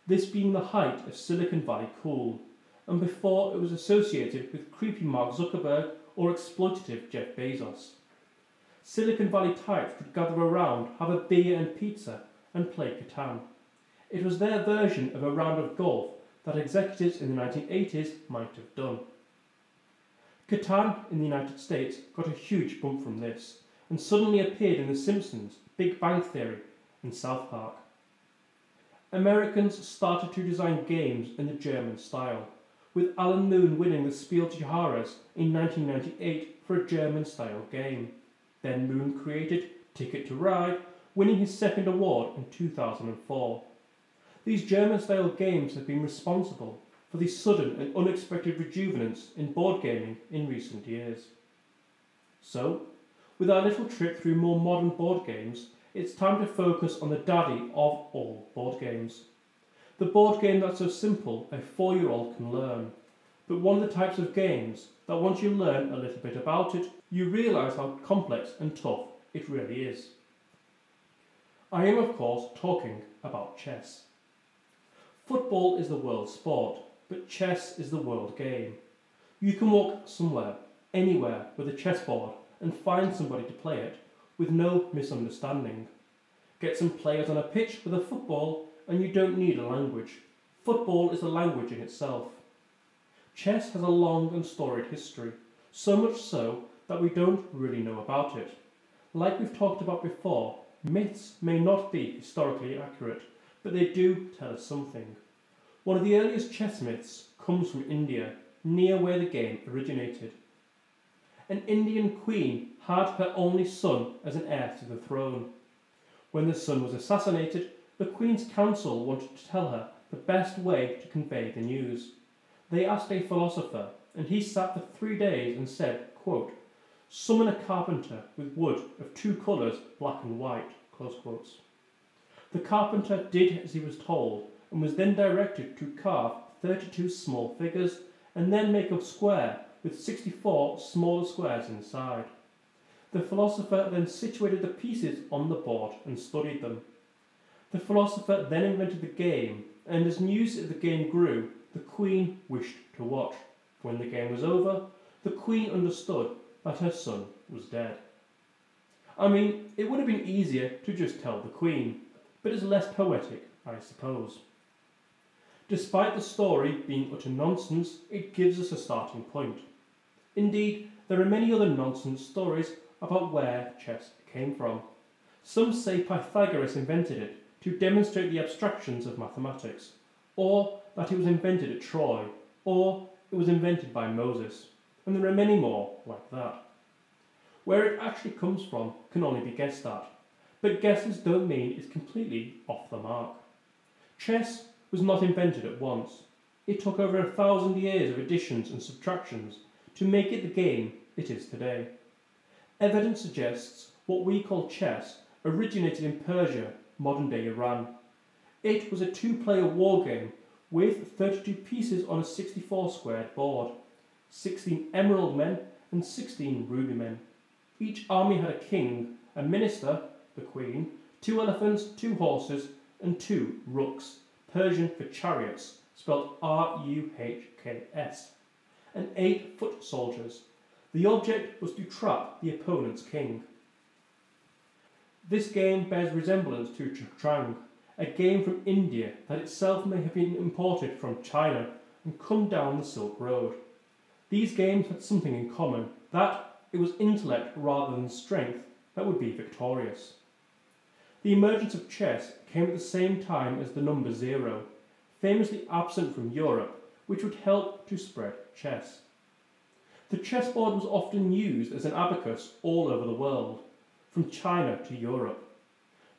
this being the height of Silicon Valley cool, and before it was associated with creepy Mark Zuckerberg or exploitative Jeff Bezos. Silicon Valley types would gather around, have a beer and pizza, and play Catan. It was their version of a round of golf that executives in the 1980s might have done. Catan in the United States got a huge bump from this and suddenly appeared in The Simpsons, Big Bang Theory, and South Park. Americans started to design games in the German style, with Alan Moon winning the Spiel des Jahres in 1998 for a German style game. Then Moon created Ticket to Ride, winning his second award in 2004. These German style games have been responsible for the sudden and unexpected rejuvenance in board gaming in recent years. So, with our little trip through more modern board games, it's time to focus on the daddy of all board games. The board game that's so simple a four year old can learn, but one of the types of games that once you learn a little bit about it, you realise how complex and tough it really is. I am, of course, talking about chess. Football is the world sport, but chess is the world game. You can walk somewhere, anywhere, with a chessboard and find somebody to play it with no misunderstanding. Get some players on a pitch with a football, and you don't need a language. Football is a language in itself. Chess has a long and storied history, so much so that we don't really know about it. Like we've talked about before, myths may not be historically accurate, but they do tell us something. One of the earliest chess myths comes from India, near where the game originated. An Indian queen had her only son as an heir to the throne. When the son was assassinated, the queen's council wanted to tell her the best way to convey the news. They asked a philosopher, and he sat for three days and said, quote, Summon a carpenter with wood of two colours, black and white. The carpenter did as he was told, and was then directed to carve 32 small figures and then make a square with 64 smaller squares inside. The philosopher then situated the pieces on the board and studied them. The philosopher then invented the game, and as news of the game grew, the queen wished to watch. When the game was over, the queen understood that her son was dead. I mean, it would have been easier to just tell the queen, but it's less poetic, I suppose. Despite the story being utter nonsense, it gives us a starting point. Indeed, there are many other nonsense stories about where chess came from. Some say Pythagoras invented it to demonstrate the abstractions of mathematics, or that it was invented at Troy, or it was invented by Moses, and there are many more like that. Where it actually comes from can only be guessed at, but guesses don't mean it's completely off the mark. Chess was not invented at once. It took over a thousand years of additions and subtractions to make it the game it is today. Evidence suggests what we call chess originated in Persia, modern day Iran. It was a two player war game with 32 pieces on a 64 squared board, 16 emerald men and 16 ruby men. Each army had a king, a minister, the queen, two elephants, two horses, and two rooks, Persian for chariots, spelled R U H K S, and eight foot soldiers, the object was to trap the opponent's king. This game bears resemblance to Shatrang, a game from India that itself may have been imported from China and come down the Silk Road. These games had something in common that it was intellect rather than strength that would be victorious. The emergence of chess came at the same time as the number zero, famously absent from Europe, which would help to spread chess. The chessboard was often used as an abacus all over the world, from China to Europe.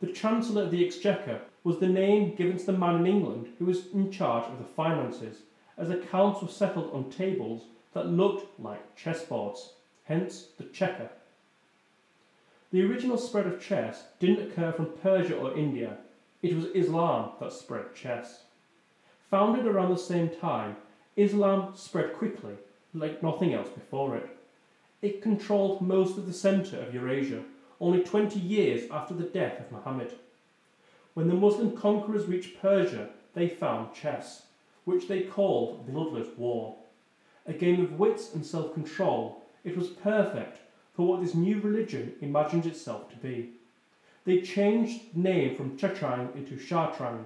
The Chancellor of the Exchequer was the name given to the man in England who was in charge of the finances, as accounts were settled on tables that looked like chessboards, hence the checker. The original spread of chess didn't occur from Persia or India, it was Islam that spread chess. Founded around the same time, Islam spread quickly like nothing else before it. It controlled most of the centre of Eurasia, only 20 years after the death of Muhammad. When the Muslim conquerors reached Persia, they found chess, which they called Bloodless War. A game of wits and self control, it was perfect for what this new religion imagined itself to be. They changed the name from Chatrang into Shatranj,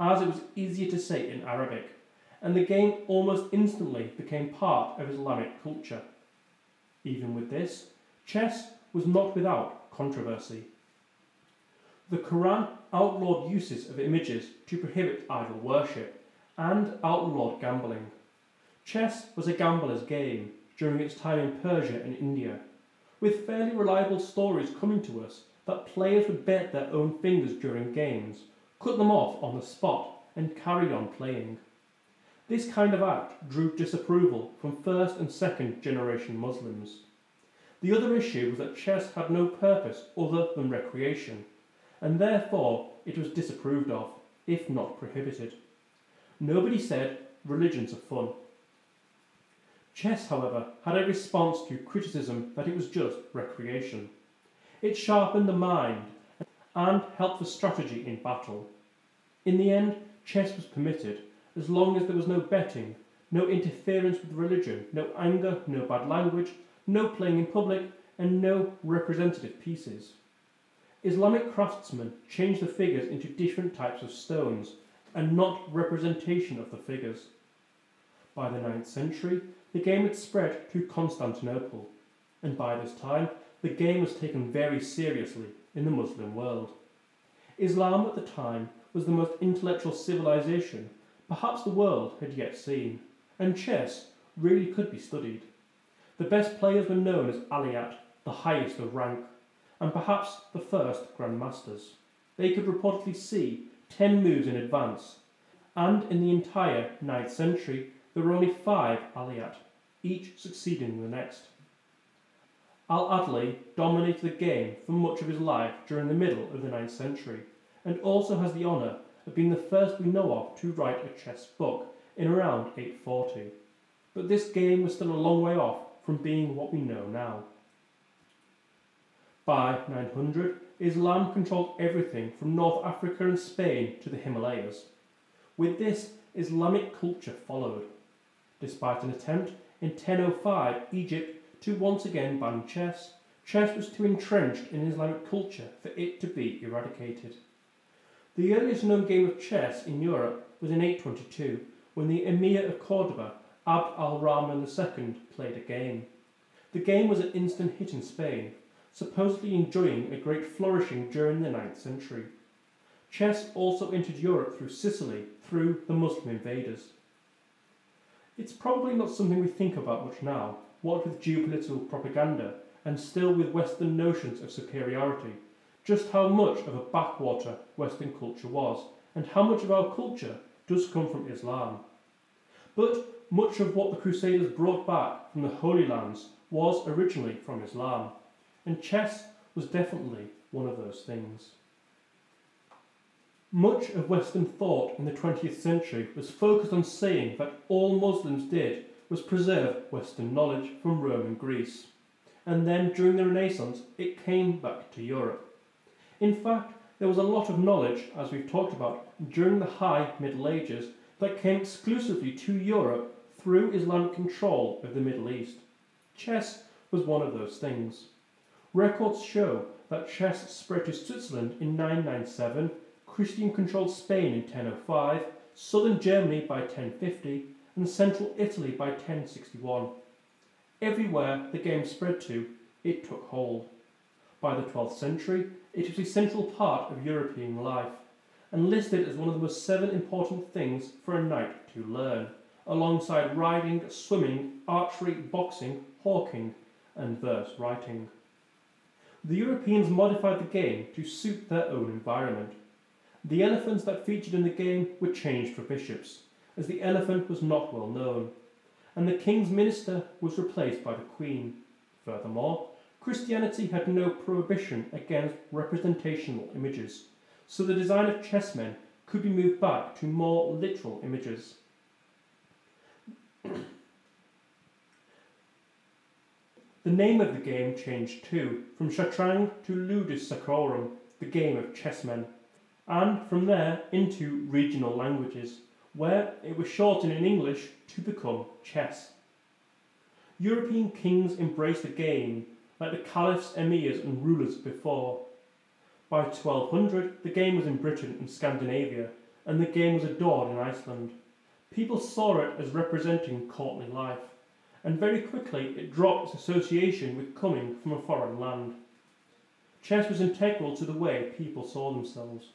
as it was easier to say in Arabic, and the game almost instantly became part of Islamic culture. Even with this, chess was not without controversy. The Quran outlawed uses of images to prohibit idol worship and outlawed gambling. Chess was a gambler's game during its time in Persia and India, with fairly reliable stories coming to us that players would bet their own fingers during games, cut them off on the spot, and carry on playing. This kind of act drew disapproval from first and second generation Muslims. The other issue was that chess had no purpose other than recreation, and therefore it was disapproved of, if not prohibited. Nobody said religions are fun. Chess, however, had a response to criticism that it was just recreation. It sharpened the mind and helped for strategy in battle. In the end, chess was permitted as long as there was no betting, no interference with religion, no anger, no bad language, no playing in public, and no representative pieces. Islamic craftsmen changed the figures into different types of stones and not representation of the figures. By the 9th century, the game had spread to Constantinople, and by this time, the game was taken very seriously in the Muslim world. Islam at the time was the most intellectual civilization perhaps the world had yet seen, and chess really could be studied. The best players were known as Aliyat, the highest of rank, and perhaps the first grandmasters. They could reportedly see ten moves in advance, and in the entire 9th century there were only five Aliyat, each succeeding the next. Al Adli dominated the game for much of his life during the middle of the 9th century, and also has the honour of being the first we know of to write a chess book in around 840. But this game was still a long way off from being what we know now. By 900, Islam controlled everything from North Africa and Spain to the Himalayas. With this, Islamic culture followed. Despite an attempt in 1005 Egypt to once again ban chess, chess was too entrenched in Islamic culture for it to be eradicated. The earliest known game of chess in Europe was in 822 when the Emir of Cordoba, Abd al Rahman II, played a game. The game was an instant hit in Spain, supposedly enjoying a great flourishing during the 9th century. Chess also entered Europe through Sicily through the Muslim invaders. It's probably not something we think about much now, what with geopolitical propaganda and still with Western notions of superiority, just how much of a backwater Western culture was, and how much of our culture does come from Islam. But much of what the Crusaders brought back from the Holy Lands was originally from Islam, and chess was definitely one of those things. Much of Western thought in the 20th century was focused on saying that all Muslims did was preserve Western knowledge from Rome and Greece. And then during the Renaissance, it came back to Europe. In fact, there was a lot of knowledge, as we've talked about, during the High Middle Ages that came exclusively to Europe through Islamic control of the Middle East. Chess was one of those things. Records show that chess spread to Switzerland in 997, Christian controlled Spain in 1005, southern Germany by 1050, and central Italy by 1061. Everywhere the game spread to, it took hold. By the 12th century, it was a central part of European life and listed as one of the most seven important things for a knight to learn, alongside riding, swimming, archery, boxing, hawking, and verse writing. The Europeans modified the game to suit their own environment. The elephants that featured in the game were changed for bishops, as the elephant was not well known, and the king's minister was replaced by the queen. Furthermore, Christianity had no prohibition against representational images, so the design of chessmen could be moved back to more literal images. the name of the game changed too, from Shatranj to Ludus Scacorum, the game of chessmen, and from there into regional languages where it was shortened in English to become chess. European kings embraced the game like the caliphs, emirs, and rulers before. By 1200, the game was in Britain and Scandinavia, and the game was adored in Iceland. People saw it as representing courtly life, and very quickly it dropped its association with coming from a foreign land. Chess was integral to the way people saw themselves.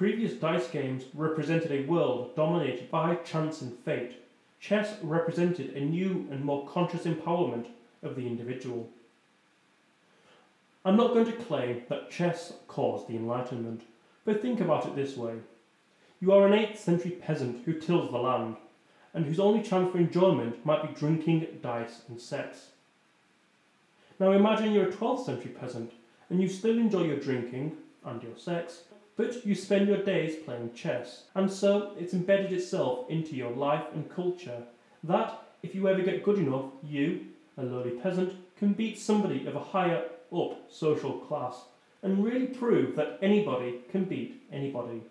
Previous dice games represented a world dominated by chance and fate. Chess represented a new and more conscious empowerment of the individual. I'm not going to claim that chess caused the Enlightenment, but think about it this way. You are an 8th century peasant who tills the land, and whose only chance for enjoyment might be drinking, dice, and sex. Now imagine you're a 12th century peasant, and you still enjoy your drinking and your sex, but you spend your days playing chess, and so it's embedded itself into your life and culture that, if you ever get good enough, you, a lowly peasant, can beat somebody of a higher up social class and really prove that anybody can beat anybody.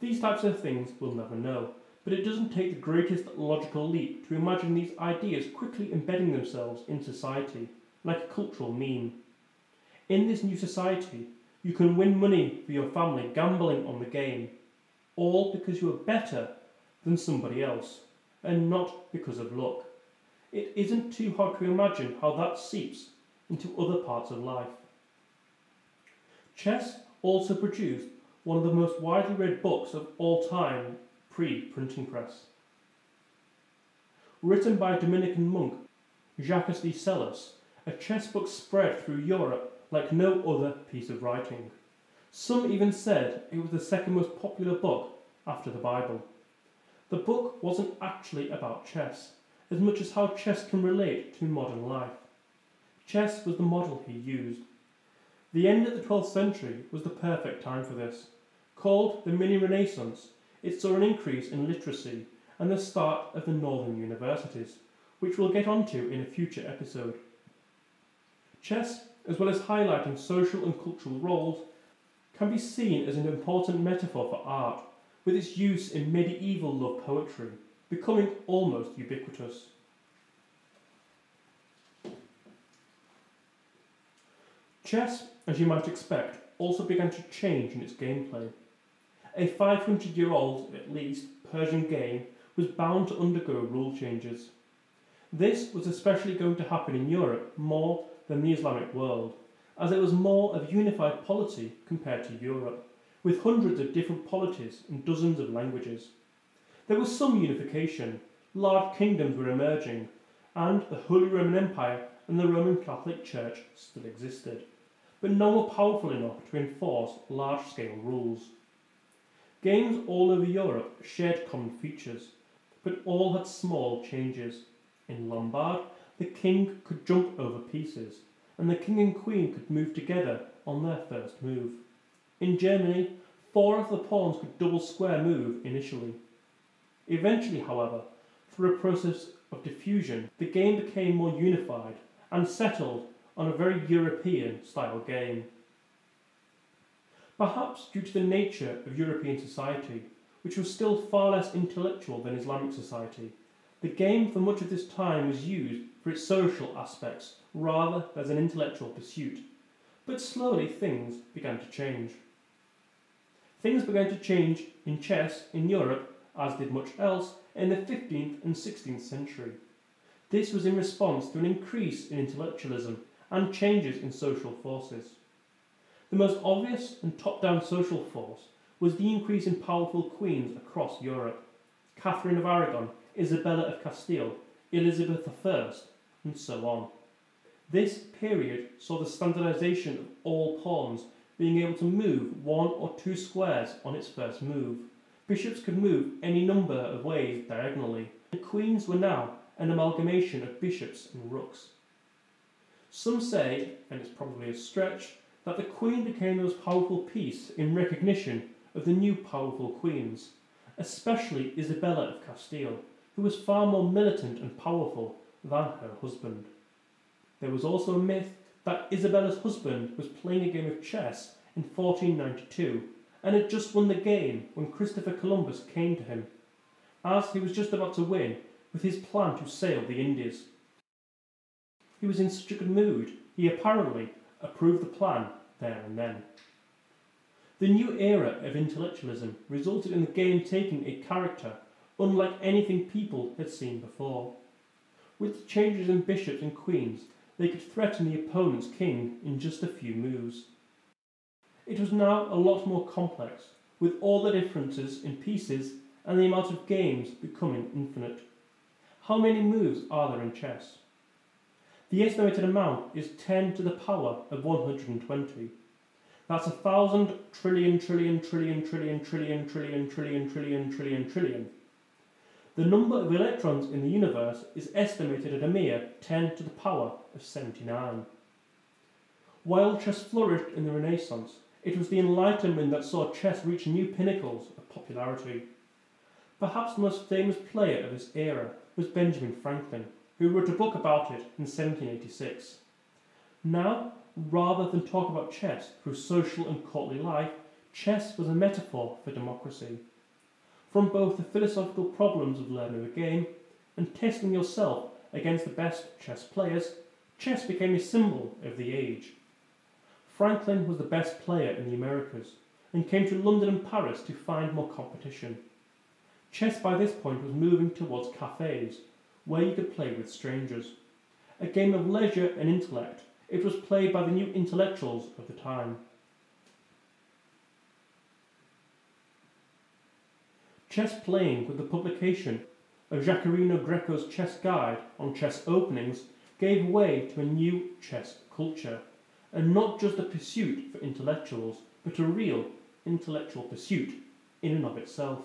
These types of things we'll never know, but it doesn't take the greatest logical leap to imagine these ideas quickly embedding themselves in society, like a cultural meme. In this new society, you can win money for your family gambling on the game, all because you are better than somebody else, and not because of luck. It isn't too hard to imagine how that seeps into other parts of life. Chess also produced one of the most widely read books of all time pre printing press. Written by Dominican monk Jacques de Cessoles, a chess book spread through Europe like no other piece of writing. Some even said it was the second most popular book after the Bible. The book wasn't actually about chess, as much as how chess can relate to modern life. Chess was the model he used. The end of the 12th century was the perfect time for this. Called the Mini Renaissance, it saw an increase in literacy and the start of the northern universities, which we'll get onto in a future episode. Chess, as well as highlighting social and cultural roles, can be seen as an important metaphor for art, with its use in medieval love poetry, becoming almost ubiquitous. Chess, as you might expect, also began to change in its gameplay. A 500 year old, at least, Persian game was bound to undergo rule changes. This was especially going to happen in Europe more than the Islamic world, as it was more of unified polity compared to Europe, with hundreds of different polities and dozens of languages. There was some unification, large kingdoms were emerging, and the Holy Roman Empire and the Roman Catholic Church still existed but none were powerful enough to enforce large scale rules. Games all over Europe shared common features, but all had small changes. In Lombard, the king could jump over pieces, and the king and queen could move together on their first move. In Germany, four of the pawns could double square move initially. Eventually, however, through a process of diffusion, the game became more unified and settled on a very European style game. Perhaps due to the nature of European society, which was still far less intellectual than Islamic society, the game for much of this time was used for its social aspects rather than as an intellectual pursuit. But slowly things began to change. Things began to change in chess in Europe, as did much else, in the 15th and 16th century. This was in response to an increase in intellectualism and changes in social forces. The most obvious and top down social force was the increase in powerful queens across Europe Catherine of Aragon, Isabella of Castile, Elizabeth I, and so on. This period saw the standardization of all pawns being able to move one or two squares on its first move. Bishops could move any number of ways diagonally, and queens were now an amalgamation of bishops and rooks. Some say, and it's probably a stretch, that the Queen became the most powerful piece in recognition of the new powerful queens, especially Isabella of Castile, who was far more militant and powerful than her husband. There was also a myth that Isabella's husband was playing a game of chess in 1492 and had just won the game when Christopher Columbus came to him, as he was just about to win with his plan to sail the Indies. He was in such a good mood, he apparently approved the plan there and then. The new era of intellectualism resulted in the game taking a character unlike anything people had seen before. With changes in bishops and queens, they could threaten the opponent's king in just a few moves. It was now a lot more complex, with all the differences in pieces and the amount of games becoming infinite. How many moves are there in chess? The estimated amount is 10 to the power of 120. That's a thousand trillion, trillion, trillion, trillion, trillion, trillion, trillion, trillion, trillion, trillion. The number of electrons in the universe is estimated at a mere 10 to the power of 79. While chess flourished in the Renaissance, it was the Enlightenment that saw chess reach new pinnacles of popularity. Perhaps the most famous player of this era was Benjamin Franklin, who wrote a book about it in 1786. Now, rather than talk about chess through social and courtly life, chess was a metaphor for democracy. From both the philosophical problems of learning the game and testing yourself against the best chess players, chess became a symbol of the age. Franklin was the best player in the Americas and came to London and Paris to find more competition. Chess by this point was moving towards cafes, where you could play with strangers. A game of leisure and intellect, it was played by the new intellectuals of the time. Chess playing with the publication of Gioachino Greco's chess guide on chess openings gave way to a new chess culture, and not just a pursuit for intellectuals, but a real intellectual pursuit in and of itself.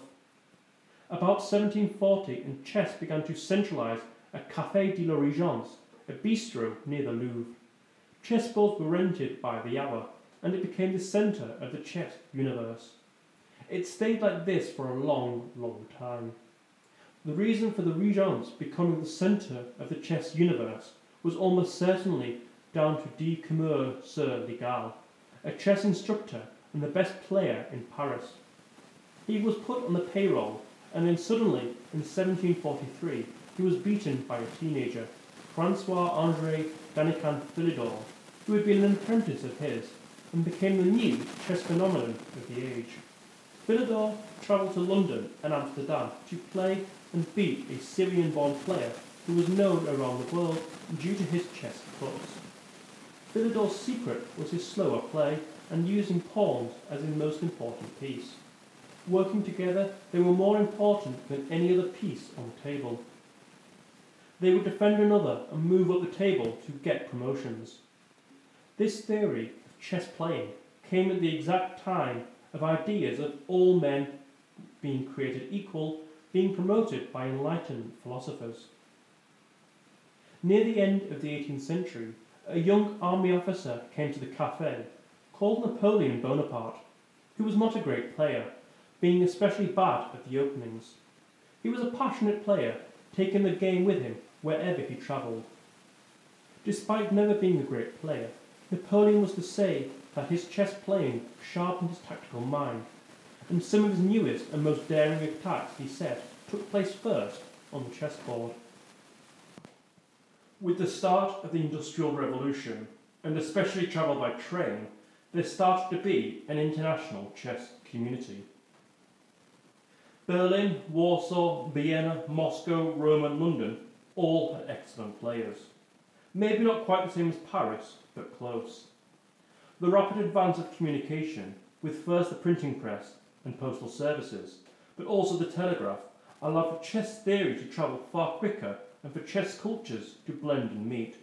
About 1740, and chess began to centralise at Café de la Régence, a bistro near the Louvre. Chess balls were rented by the hour, and it became the centre of the chess universe. It stayed like this for a long, long time. The reason for the Regence becoming the centre of the chess universe was almost certainly down to de Kermur Sir Legal, a chess instructor and the best player in Paris. He was put on the payroll, and then suddenly, in 1743, he was beaten by a teenager, Francois Andre Danican Philidor, who had been an apprentice of his, and became the new chess phenomenon of the age. Philidor travelled to London and Amsterdam to play and beat a Syrian-born player who was known around the world due to his chess clubs. Philidor's secret was his slower play and using pawns as his most important piece. Working together, they were more important than any other piece on the table. They would defend another and move up the table to get promotions. This theory of chess playing came at the exact time of ideas of all men being created equal being promoted by enlightened philosophers. Near the end of the 18th century, a young army officer came to the cafe called Napoleon Bonaparte, who was not a great player, being especially bad at the openings. He was a passionate player, taking the game with him wherever he travelled. Despite never being a great player, Napoleon was to say that his chess playing sharpened his tactical mind, and some of his newest and most daring attacks, he said, took place first on the chessboard. With the start of the Industrial Revolution, and especially travel by train, there started to be an international chess community. Berlin, Warsaw, Vienna, Moscow, Rome, and London all had excellent players. Maybe not quite the same as Paris, but close. The rapid advance of communication, with first the printing press and postal services, but also the telegraph, allowed for chess theory to travel far quicker and for chess cultures to blend and meet.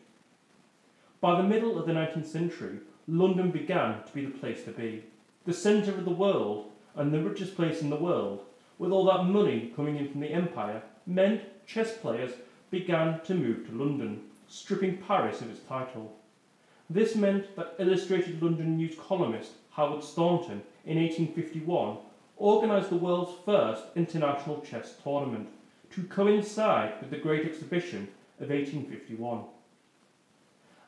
By the middle of the 19th century, London began to be the place to be, the centre of the world and the richest place in the world, with all that money coming in from the empire, meant chess players began to move to London, stripping Paris of its title. This meant that Illustrated London News columnist Howard Staunton in 1851 organised the world's first international chess tournament to coincide with the Great Exhibition of 1851.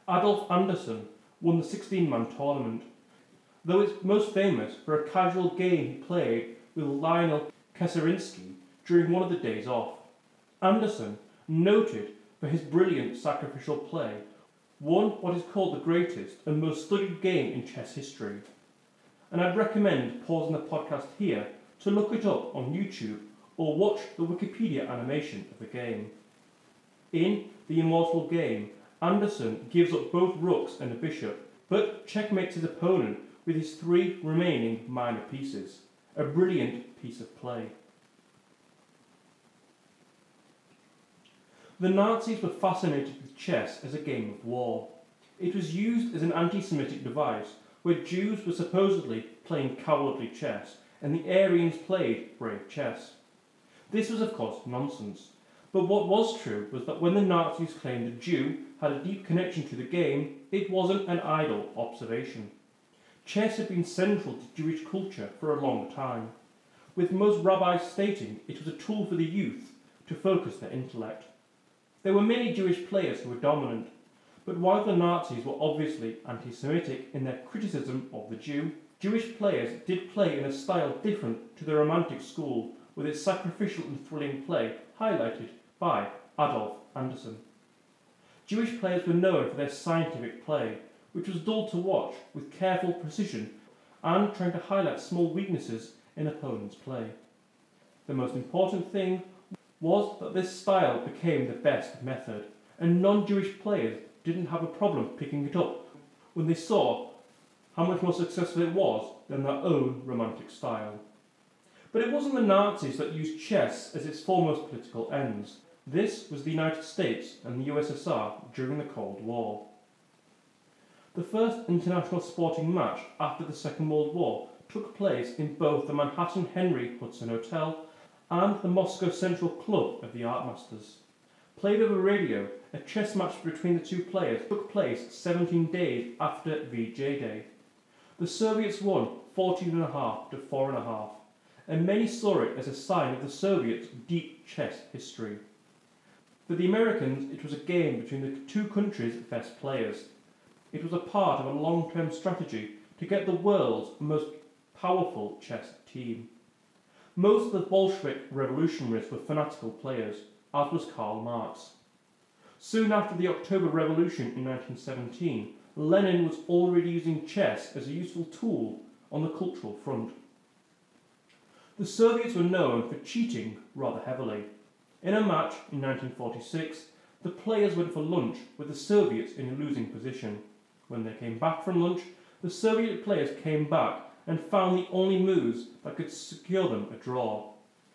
Adolf Anderssen won the 16 man tournament. though it's most famous for a casual game he played with Lionel Kieseritzky during one of the days off. Anderssen, noted for his brilliant sacrificial play, won what is called the greatest and most studied game in chess history. And I'd recommend pausing the podcast here to look it up on YouTube or watch the Wikipedia animation of the game. In The Immortal Game, Anderssen gives up both rooks and a bishop, but checkmates his opponent with his three remaining minor pieces. A brilliant piece of play. The Nazis were fascinated with chess as a game of war. It was used as an anti Semitic device where Jews were supposedly playing cowardly chess and the Aryans played brave chess. This was, of course, nonsense. But what was true was that when the Nazis claimed a Jew had a deep connection to the game, it wasn't an idle observation. Chess had been central to Jewish culture for a long time, with most rabbis stating it was a tool for the youth to focus their intellect. There were many Jewish players who were dominant, but while the Nazis were obviously anti Semitic in their criticism of the Jew, Jewish players did play in a style different to the Romantic school, with its sacrificial and thrilling play highlighted by Adolf Anderssen. Jewish players were known for their scientific play, which was dull to watch with careful precision and trying to highlight small weaknesses in opponents' play. The most important thing was that this style became the best method, and non Jewish players didn't have a problem picking it up when they saw how much more successful it was than their own romantic style. But it wasn't the Nazis that used chess as its foremost political ends. This was the United States and the USSR during the Cold War. The first international sporting match after the Second World War took place in both the Manhattan Henry Hudson Hotel and the Moscow Central Club of the Art Masters. Played over radio, a chess match between the two players took place 17 days after VJ Day. The Soviets won 14.5 to 4.5, and many saw it as a sign of the Soviets' deep chess history. For the Americans, it was a game between the two countries' best players. It was a part of a long term strategy to get the world's most powerful chess team. Most of the Bolshevik revolutionaries were fanatical players, as was Karl Marx. Soon after the October Revolution in 1917, Lenin was already using chess as a useful tool on the cultural front. The Soviets were known for cheating rather heavily. In a match in 1946, the players went for lunch with the Soviets in a losing position. When they came back from lunch, the Soviet players came back and found the only moves that could secure them a draw.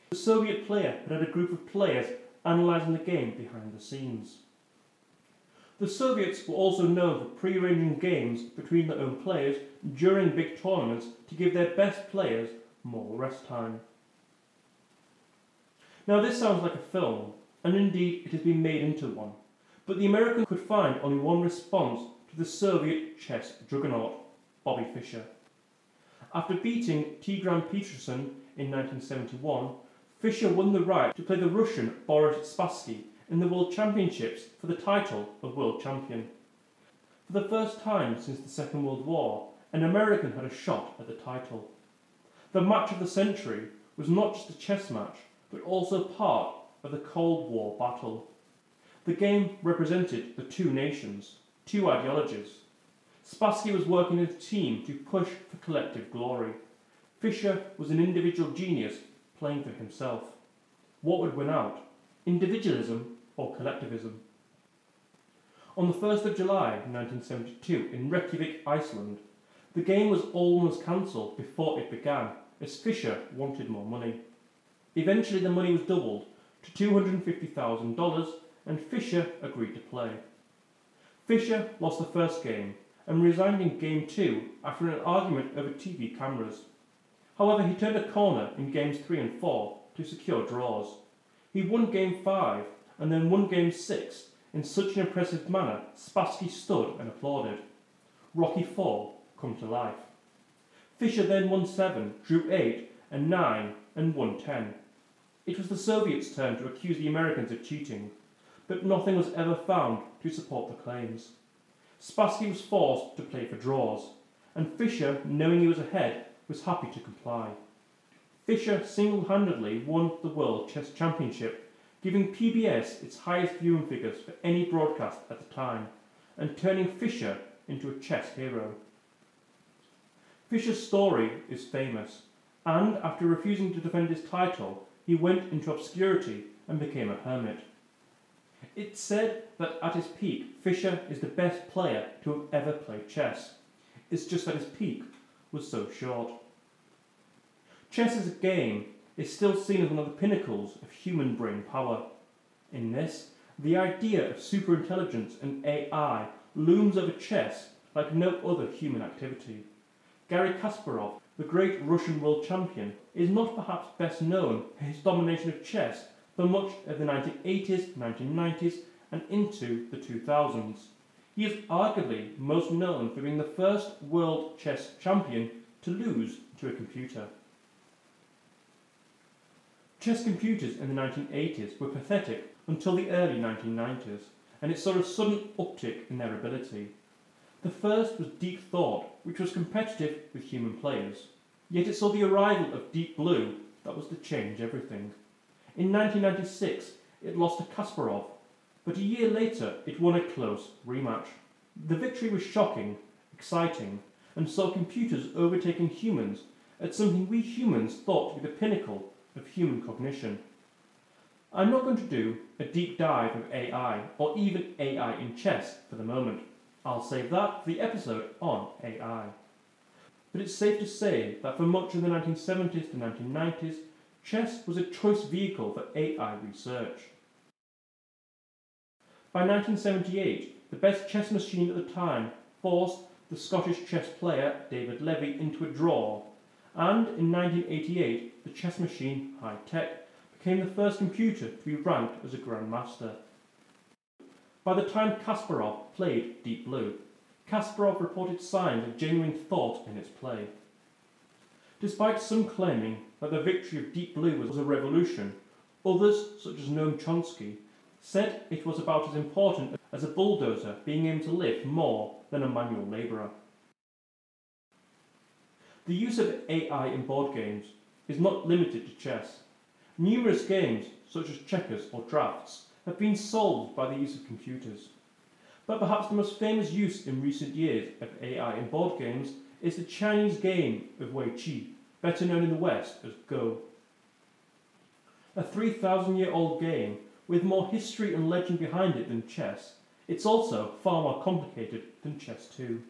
The Soviet player had had a group of players analysing the game behind the scenes. The Soviets were also known for pre-arranging games between their own players during big tournaments to give their best players more rest time. Now this sounds like a film, and indeed it has been made into one, but the Americans could find only one response to the Soviet chess juggernaut, Bobby Fischer. After beating Tigran Petrosyan in 1971, Fischer won the right to play the Russian Boris Spassky in the World Championships for the title of World Champion. For the first time since the Second World War, an American had a shot at the title. The match of the century was not just a chess match, but also part of the Cold War battle. The game represented the two nations, two ideologies, Spassky was working as a team to push for collective glory. Fischer was an individual genius playing for himself. What would win out? Individualism or collectivism? On the 1st of July 1972 in Reykjavik, Iceland, the game was almost cancelled before it began as Fischer wanted more money. Eventually, the money was doubled to $250,000 and Fischer agreed to play. Fischer lost the first game and resigned in Game 2 after an argument over TV cameras. However, he turned a corner in Games 3 and 4 to secure draws. He won Game 5 and then won Game 6 in such an impressive manner Spassky stood and applauded. Rocky 4 come to life. Fischer then won 7, drew 8 and 9 and won 10. It was the Soviets' turn to accuse the Americans of cheating, but nothing was ever found to support the claims. Spassky was forced to play for draws, and Fischer, knowing he was ahead, was happy to comply. Fischer single handedly won the World Chess Championship, giving PBS its highest viewing figures for any broadcast at the time, and turning Fischer into a chess hero. Fischer's story is famous, and after refusing to defend his title, he went into obscurity and became a hermit. It's said that at his peak, Fischer is the best player to have ever played chess. It's just that his peak was so short. Chess as a game is still seen as one of the pinnacles of human brain power. In this, the idea of superintelligence and AI looms over chess like no other human activity. Garry Kasparov, the great Russian world champion, is not perhaps best known for his domination of chess for much of the 1980s, 1990s, and into the 2000s. He is arguably most known for being the first world chess champion to lose to a computer. Chess computers in the 1980s were pathetic until the early 1990s, and it saw a sudden uptick in their ability. The first was Deep Thought, which was competitive with human players. Yet it saw the arrival of Deep Blue that was to change everything. In 1996, it lost to Kasparov, but a year later it won a close rematch. The victory was shocking, exciting, and saw computers overtaking humans at something we humans thought to be the pinnacle of human cognition. I'm not going to do a deep dive of AI or even AI in chess for the moment. I'll save that for the episode on AI. But it's safe to say that for much of the 1970s to 1990s, chess was a choice vehicle for AI research. By 1978, the best chess machine at the time forced the Scottish chess player David Levy into a draw, and in 1988, the chess machine High Tech became the first computer to be ranked as a grandmaster. By the time Kasparov played Deep Blue, Kasparov reported signs of genuine thought in its play. Despite some claiming that the victory of Deep Blue was a revolution, others, such as Noam Chomsky, said it was about as important as a bulldozer being able to lift more than a manual labourer. The use of AI in board games is not limited to chess. Numerous games, such as checkers or drafts, have been solved by the use of computers. But perhaps the most famous use in recent years of AI in board games is the Chinese game of Wei Qi, better known in the West as Go. A 3,000 year old game with more history and legend behind it than chess, it's also far more complicated than chess too.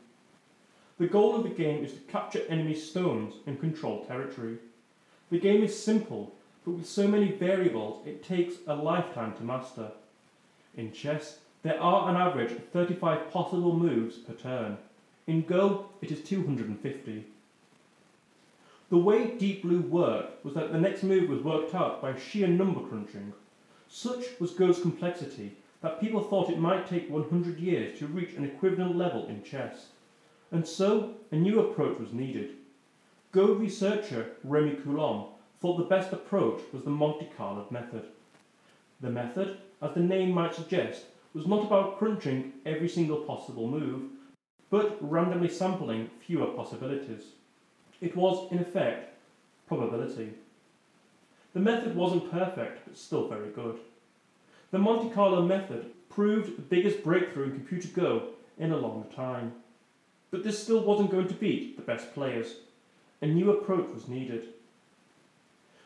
The goal of the game is to capture enemy stones and control territory. The game is simple, but with so many variables it takes a lifetime to master. In chess, there are an average of 35 possible moves per turn. In Go, it is 250. The way Deep Blue worked was that the next move was worked out by sheer number crunching. Such was Go's complexity that people thought it might take 100 years to reach an equivalent level in chess. And so, a new approach was needed. Go researcher Rémi Coulom thought the best approach was the Monte Carlo method. The method, as the name might suggest, was not about crunching every single possible move, but randomly sampling fewer possibilities. It was, in effect, probability. The method wasn't perfect, but still very good. The Monte Carlo method proved the biggest breakthrough in computer Go in a long time. But this still wasn't going to beat the best players. A new approach was needed.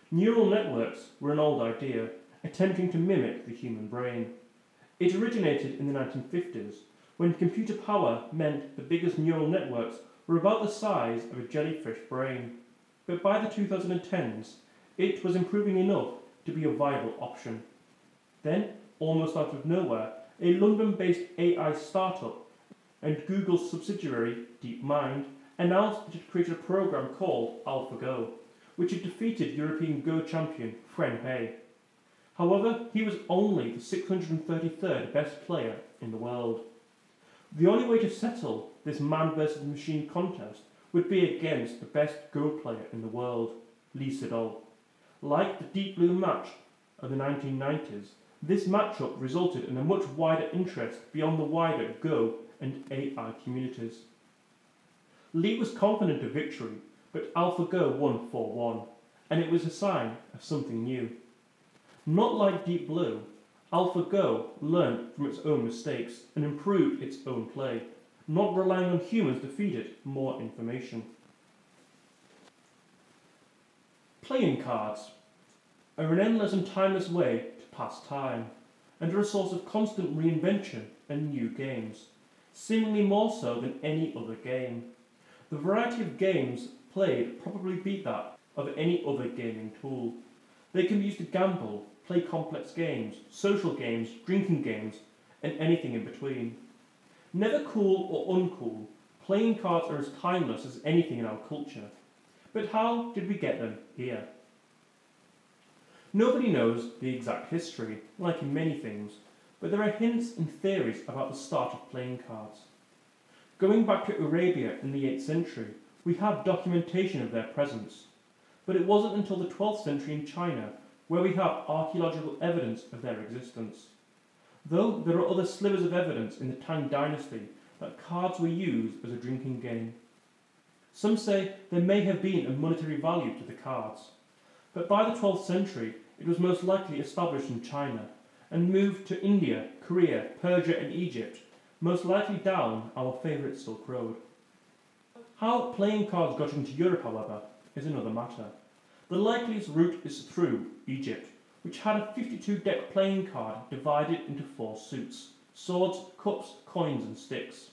Neural networks were an old idea, attempting to mimic the human brain. It originated in the 1950s, when computer power meant the biggest neural networks were about the size of a jellyfish brain. But by the 2010s, it was improving enough to be a viable option. Then, almost out of nowhere, a London based AI startup and Google's subsidiary, DeepMind, announced that it had created a program called AlphaGo, which had defeated European Go champion Fan Hui. However, he was only the 633rd best player in the world. The only way to settle this man versus machine contest would be against the best Go player in the world, Lee Sedol. Like the Deep Blue match of the 1990s, this matchup resulted in a much wider interest beyond the wider Go and AI communities. Lee was confident of victory, but AlphaGo won 4 1, and it was a sign of something new. Not like Deep Blue, AlphaGo learned from its own mistakes and improved its own play, not relying on humans to feed it more information. Playing cards are an endless and timeless way to pass time, and are a source of constant reinvention and new games, seemingly more so than any other game. The variety of games played probably beat that of any other gaming tool. They can be used to gamble, play complex games, social games, drinking games, and anything in between. Never cool or uncool, playing cards are as timeless as anything in our culture. But how did we get them here? Nobody knows the exact history, like in many things, but there are hints and theories about the start of playing cards. Going back to Arabia in the 8th century, we have documentation of their presence. But it wasn't until the 12th century in China where we have archaeological evidence of their existence. Though there are other slivers of evidence in the Tang dynasty that cards were used as a drinking game. Some say there may have been a monetary value to the cards, but by the 12th century it was most likely established in China and moved to India, Korea, Persia, and Egypt, most likely down our favourite Silk Road. How playing cards got into Europe, however, is another matter. The likeliest route is through Egypt, which had a 52 deck playing card divided into four suits swords, cups, coins, and sticks.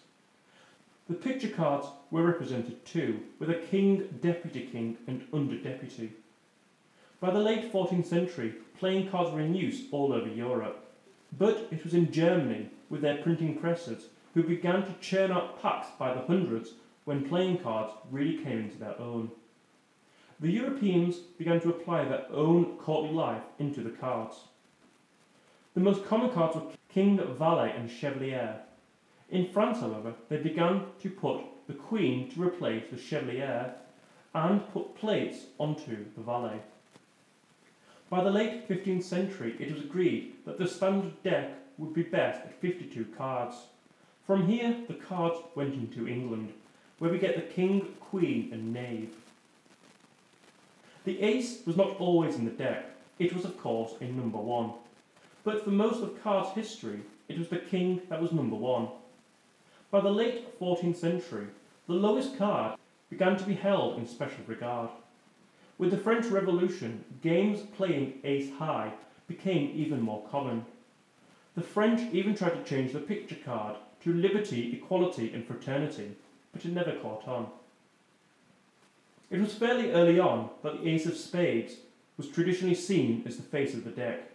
The picture cards were represented too, with a king, deputy king, and under deputy. By the late 14th century, playing cards were in use all over Europe. But it was in Germany, with their printing presses, who began to churn out packs by the hundreds when playing cards really came into their own. The Europeans began to apply their own courtly life into the cards. The most common cards were king, valet, and chevalier. In France, however, they began to put the queen to replace the chevalier and put plates onto the valet. By the late 15th century, it was agreed that the standard deck would be best at 52 cards. From here, the cards went into England, where we get the king, queen, and knave. The ace was not always in the deck, it was, of course, in number one. But for most of cards history, it was the king that was number one. By the late 14th century, the lowest card began to be held in special regard. With the French Revolution, games playing ace high became even more common. The French even tried to change the picture card to liberty, equality, and fraternity, but it never caught on. It was fairly early on that the ace of spades was traditionally seen as the face of the deck.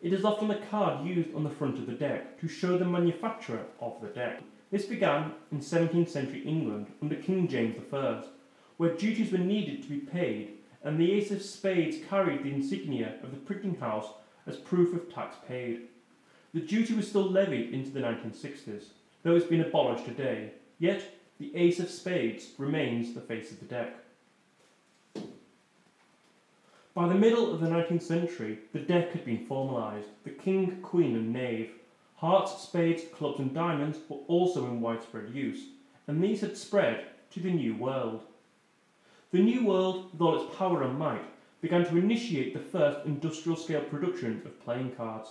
It is often the card used on the front of the deck to show the manufacturer of the deck. This began in 17th century England under King James I, where duties were needed to be paid, and the ace of spades carried the insignia of the printing house as proof of tax paid. The duty was still levied into the 1960s, though it's been abolished today, yet the ace of spades remains the face of the deck. By the middle of the 19th century, the deck had been formalised. The king, queen, and knave, hearts, spades, clubs, and diamonds were also in widespread use, and these had spread to the New World. The New World, with all its power and might, began to initiate the first industrial scale production of playing cards.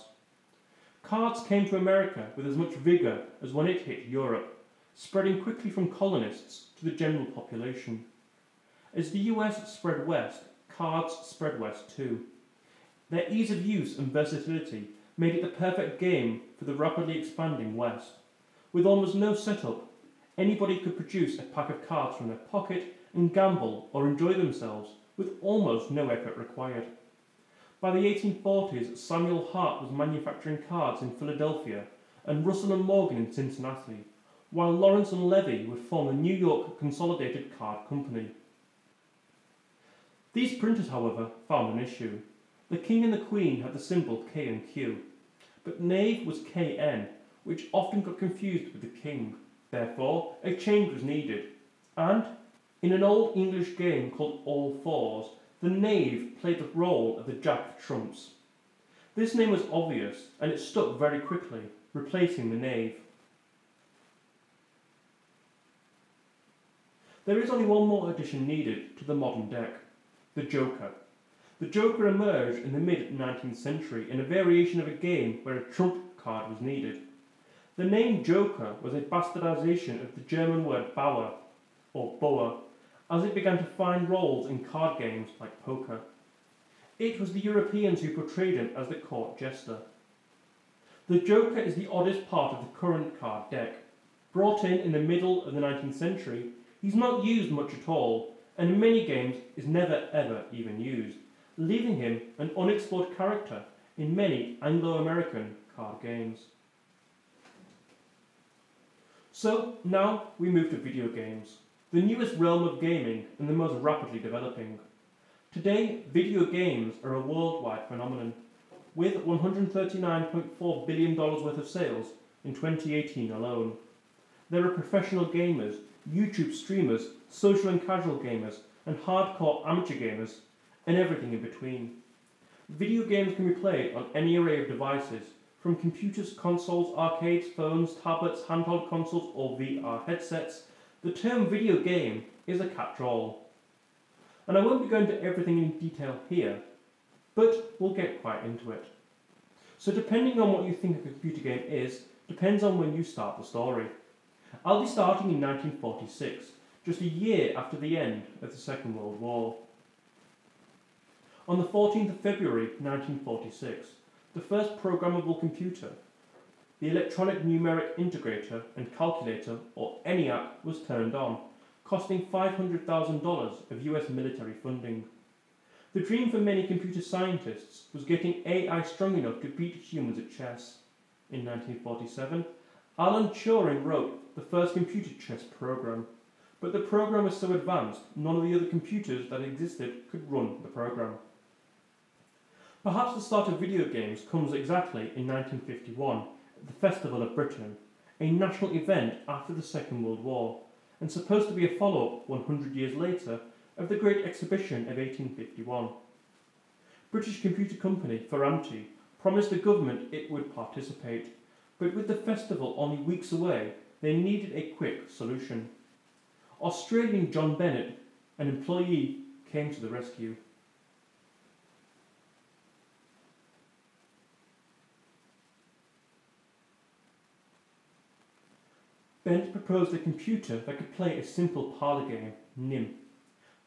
Cards came to America with as much vigour as when it hit Europe, spreading quickly from colonists to the general population. As the US spread west, cards spread west too. Their ease of use and versatility made it the perfect game for the rapidly expanding West. With almost no setup, anybody could produce a pack of cards from their pocket and gamble or enjoy themselves with almost no effort required. By the 1840s, Samuel Hart was manufacturing cards in Philadelphia and Russell and Morgan in Cincinnati, while Lawrence and Levy would form the New York Consolidated Card Company. These printers, however, found an issue. The king and the queen had the symbol K and Q, but knave was KN, which often got confused with the king. Therefore, a change was needed, and in an old English game called All Fours, the knave played the role of the jack of trumps. This name was obvious, and it stuck very quickly, replacing the knave. There is only one more addition needed to the modern deck the Joker. The Joker emerged in the mid 19th century in a variation of a game where a trump card was needed. The name Joker was a bastardization of the German word Bauer, or Boer, as it began to find roles in card games like poker. It was the Europeans who portrayed him as the court jester. The Joker is the oddest part of the current card deck. Brought in in the middle of the 19th century, he's not used much at all, and in many games is never ever even used, leaving him an unexplored character in many Anglo American card games. So now we move to video games, the newest realm of gaming and the most rapidly developing. Today, video games are a worldwide phenomenon, with $139.4 billion worth of sales in 2018 alone. There are professional gamers, YouTube streamers, social and casual gamers, and hardcore amateur gamers, and everything in between. Video games can be played on any array of devices, from computers, consoles, arcades, phones, tablets, handheld consoles, or VR headsets. The term video game is a catch all. And I won't be going into everything in detail here, but we'll get quite into it. So, depending on what you think a computer game is, depends on when you start the story. I'll be starting in 1946, just a year after the end of the Second World War. On the 14th of February 1946, the first programmable computer, the Electronic Numeric Integrator and Calculator, or ENIAC, was turned on, costing $500,000 of US military funding. The dream for many computer scientists was getting AI strong enough to beat humans at chess. In 1947, Alan Turing wrote the first computer chess program, but the program was so advanced none of the other computers that existed could run the program. Perhaps the start of video games comes exactly in 1951 at the Festival of Britain, a national event after the Second World War, and supposed to be a follow up 100 years later of the Great Exhibition of 1851. British computer company Ferranti promised the government it would participate, but with the festival only weeks away, they needed a quick solution. Australian John Bennett, an employee, came to the rescue. Bennett proposed a computer that could play a simple parlour game, NIM.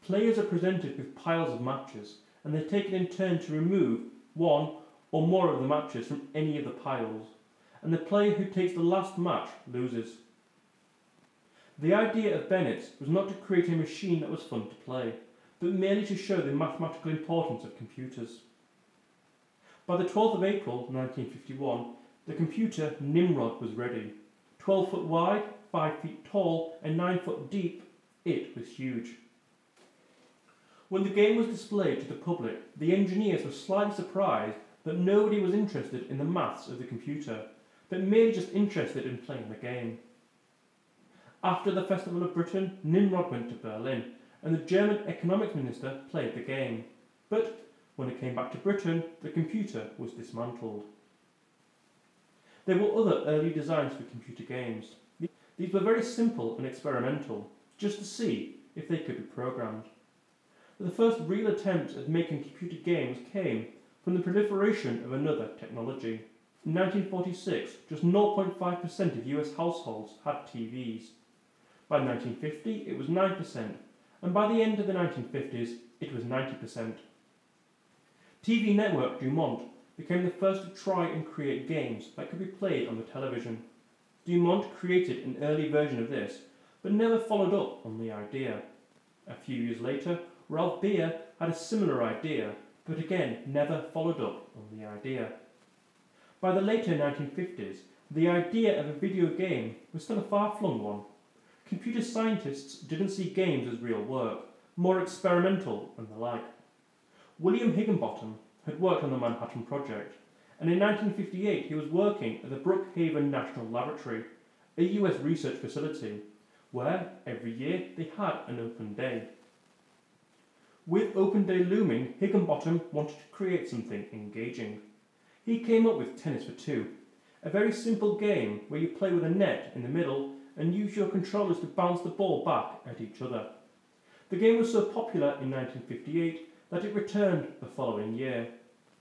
Players are presented with piles of matches, and they're taken in turn to remove one or more of the matches from any of the piles, and the player who takes the last match loses. The idea of Bennett's was not to create a machine that was fun to play, but merely to show the mathematical importance of computers. By the 12th of April 1951, the computer Nimrod was ready. 12 foot wide, 5 feet tall, and 9 foot deep, it was huge. When the game was displayed to the public, the engineers were slightly surprised that nobody was interested in the maths of the computer, but merely just interested in playing the game. After the Festival of Britain, Nimrod went to Berlin, and the German economics minister played the game. But when it came back to Britain, the computer was dismantled. There were other early designs for computer games. These were very simple and experimental, just to see if they could be programmed. But the first real attempts at making computer games came from the proliferation of another technology. In 1946, just 0.5% of US households had TVs. By 1950, it was 9%, and by the end of the 1950s, it was 90%. TV network Dumont became the first to try and create games that could be played on the television. Dumont created an early version of this, but never followed up on the idea. A few years later, Ralph Baer had a similar idea, but again never followed up on the idea. By the later 1950s, the idea of a video game was still a far flung one. Computer scientists didn't see games as real work, more experimental and the like. William Higinbotham had worked on the Manhattan Project, and in 1958 he was working at the Brookhaven National Laboratory, a US research facility, where every year they had an open day. With Open Day looming, Higinbotham wanted to create something engaging. He came up with Tennis for Two, a very simple game where you play with a net in the middle and use your controllers to bounce the ball back at each other. The game was so popular in 1958 that it returned the following year.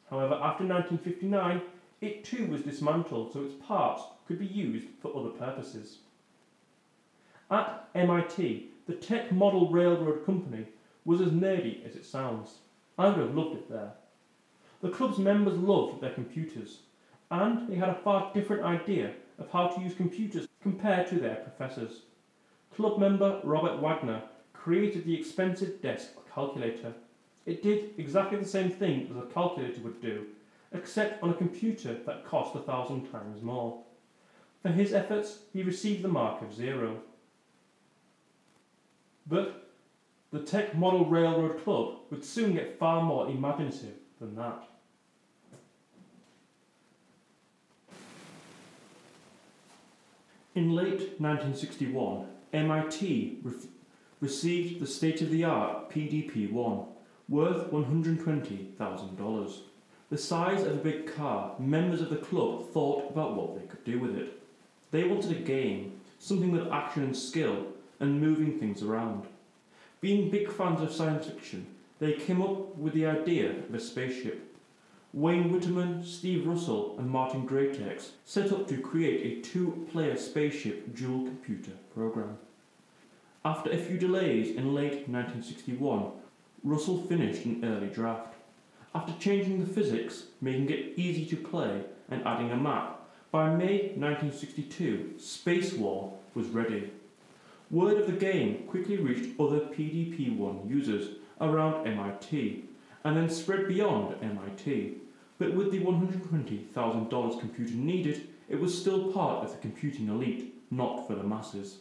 However, after 1959, it too was dismantled so its parts could be used for other purposes. At MIT, the Tech Model Railroad Company was as nerdy as it sounds. I would have loved it there. The club's members loved their computers, and they had a far different idea of how to use computers compared to their professors. Club member Robert Wagner created the expensive desk calculator. It did exactly the same thing as a calculator would do, except on a computer that cost a thousand times more. For his efforts, he received the mark of zero. But the Tech Model Railroad Club would soon get far more imaginative than that. In late 1961, MIT re- received the state of the art PDP 1, worth $120,000. The size of a big car, members of the club thought about what they could do with it. They wanted a game, something with action and skill, and moving things around. Being big fans of science fiction, they came up with the idea of a spaceship. Wayne Wiitanen, Steve Russell, and Martin Graetz set up to create a two player spaceship dual computer program. After a few delays in late 1961, Russell finished an early draft. After changing the physics, making it easy to play, and adding a map, by May 1962, Space War was ready. Word of the game quickly reached other PDP 1 users around MIT and then spread beyond MIT. But with the $120,000 computer needed, it was still part of the computing elite, not for the masses.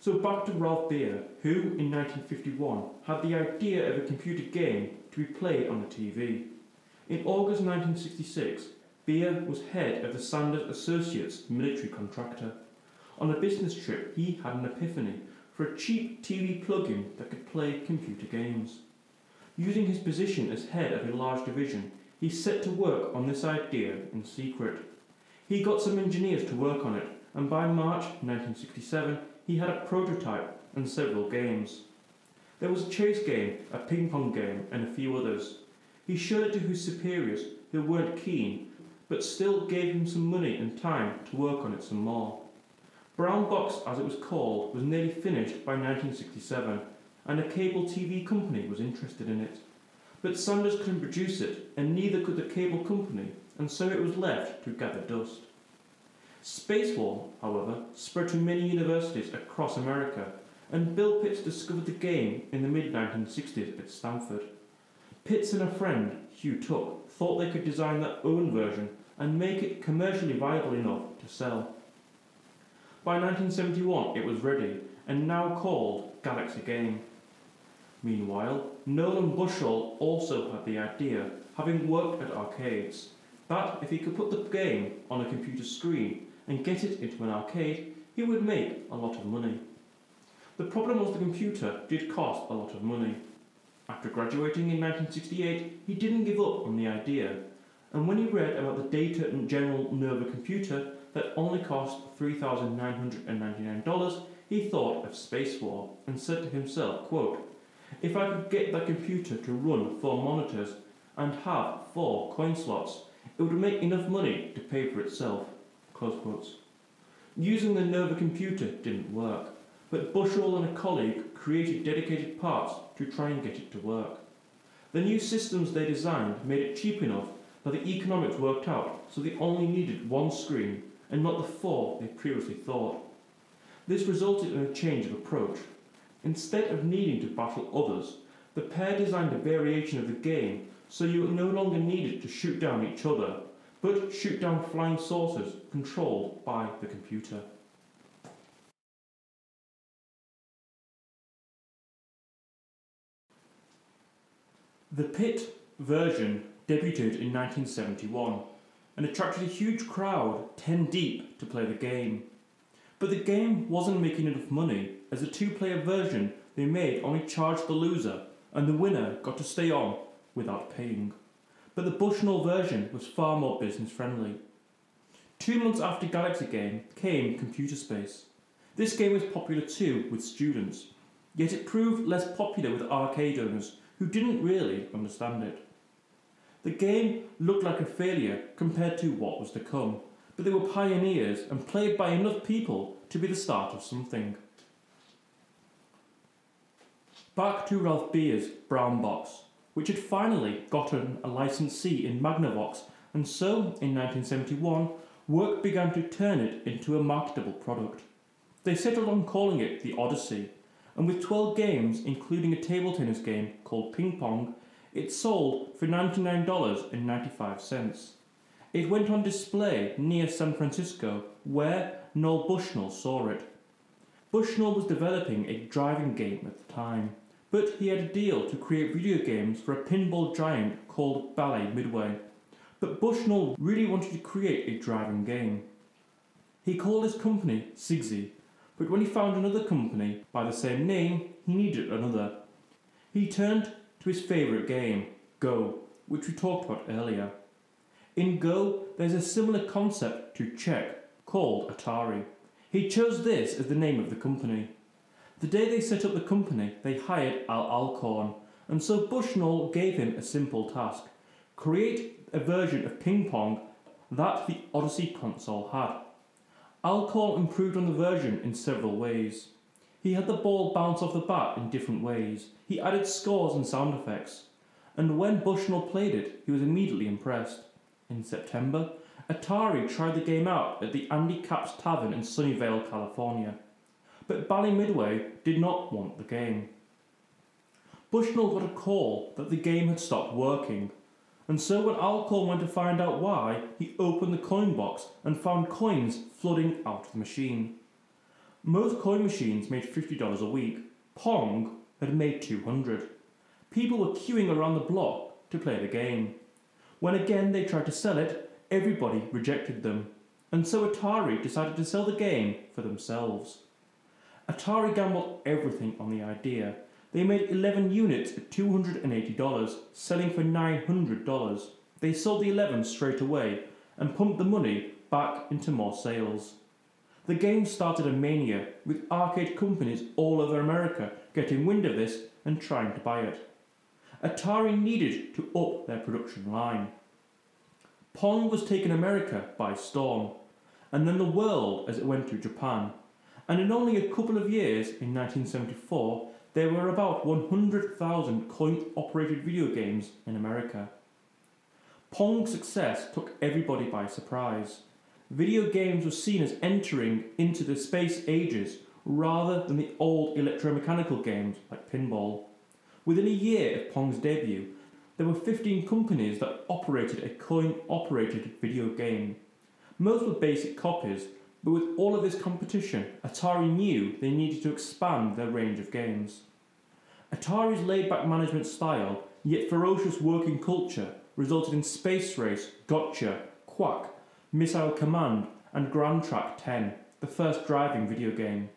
So back to Ralph Baer, who in 1951 had the idea of a computer game to be played on the TV. In August 1966, Baer was head of the Sanders Associates military contractor. On a business trip, he had an epiphany for a cheap TV plug-in that could play computer games. Using his position as head of a large division, he set to work on this idea in secret. He got some engineers to work on it, and by March 1967, he had a prototype and several games. There was a chase game, a ping pong game, and a few others. He showed it to his superiors, who weren't keen, but still gave him some money and time to work on it some more. Brown Box, as it was called, was nearly finished by 1967, and a cable TV company was interested in it. But Sanders couldn't produce it, and neither could the cable company, and so it was left to gather dust. Space War, however, spread to many universities across America, and Bill Pitts discovered the game in the mid 1960s at Stanford. Pitts and a friend, Hugh Tuck, thought they could design their own version and make it commercially viable enough to sell. By 1971, it was ready and now called Galaxy Game. Meanwhile, Nolan Bushnell also had the idea, having worked at arcades, that if he could put the game on a computer screen and get it into an arcade, he would make a lot of money. The problem was the computer did cost a lot of money. After graduating in 1968, he didn't give up on the idea, and when he read about the Data General Nova computer that only cost $3,999, he thought of Space War and said to himself, quote, If I could get the computer to run four monitors and have four coin slots, it would make enough money to pay for itself. Using the Nova computer didn't work, but Bushnell and a colleague created dedicated parts to try and get it to work. The new systems they designed made it cheap enough that the economics worked out, so they only needed one screen and not the four they previously thought. This resulted in a change of approach. Instead of needing to battle others, the pair designed a variation of the game so you no longer needed to shoot down each other, but shoot down flying saucers controlled by the computer. The Pit version debuted in 1971 and attracted a huge crowd, 10 deep, to play the game. But the game wasn't making enough money, as the two player version they made only charged the loser, and the winner got to stay on without paying. But the Bushnell version was far more business friendly. Two months after Galaxy Game came Computer Space. This game was popular too with students, yet it proved less popular with arcade owners who didn't really understand it. The game looked like a failure compared to what was to come, but they were pioneers and played by enough people to be the start of something. Back to Ralph Baer's Brown Box, which had finally gotten a licensee in Magnavox, and so in 1971 work began to turn it into a marketable product. They settled on calling it the Odyssey, and with 12 games, including a table tennis game called Ping Pong, it sold for $99.95. It went on display near San Francisco, where Nolan Bushnell saw it. Bushnell was developing a driving game at the time, but he had a deal to create video games for a pinball giant called Bally Midway. But Bushnell really wanted to create a driving game. He called his company Syzygy, but when he found another company by the same name, he needed another. He turned to his favourite game, Go, which we talked about earlier. In Go, there's a similar concept to check, called Atari. He chose this as the name of the company. The day they set up the company, they hired Al Alcorn, and so Bushnell gave him a simple task create a version of ping pong that the Odyssey console had. Alcorn improved on the version in several ways. He had the ball bounce off the bat in different ways. He added scores and sound effects. And when Bushnell played it, he was immediately impressed. In September, Atari tried the game out at the Andy Capp's Tavern in Sunnyvale, California. But Bally Midway did not want the game. Bushnell got a call that the game had stopped working and so when Alcorn went to find out why, he opened the coin box and found coins flooding out of the machine. Most coin machines made $50 a week. Pong had made 200. People were queuing around the block to play the game. When again they tried to sell it, everybody rejected them. And so Atari decided to sell the game for themselves. Atari gambled everything on the idea they made 11 units at $280, selling for $900. They sold the 11 straight away and pumped the money back into more sales. The game started a mania, with arcade companies all over America getting wind of this and trying to buy it. Atari needed to up their production line. Pong was taking America by storm, and then the world as it went to Japan. And in only a couple of years, in 1974, there were about 100,000 coin operated video games in America. Pong's success took everybody by surprise. Video games were seen as entering into the space ages rather than the old electromechanical games like pinball. Within a year of Pong's debut, there were 15 companies that operated a coin operated video game. Most were basic copies, but with all of this competition, Atari knew they needed to expand their range of games. Atari's laid back management style, yet ferocious working culture, resulted in Space Race, Gotcha, Quack, Missile Command, and Gran Trak 10, the first driving video game.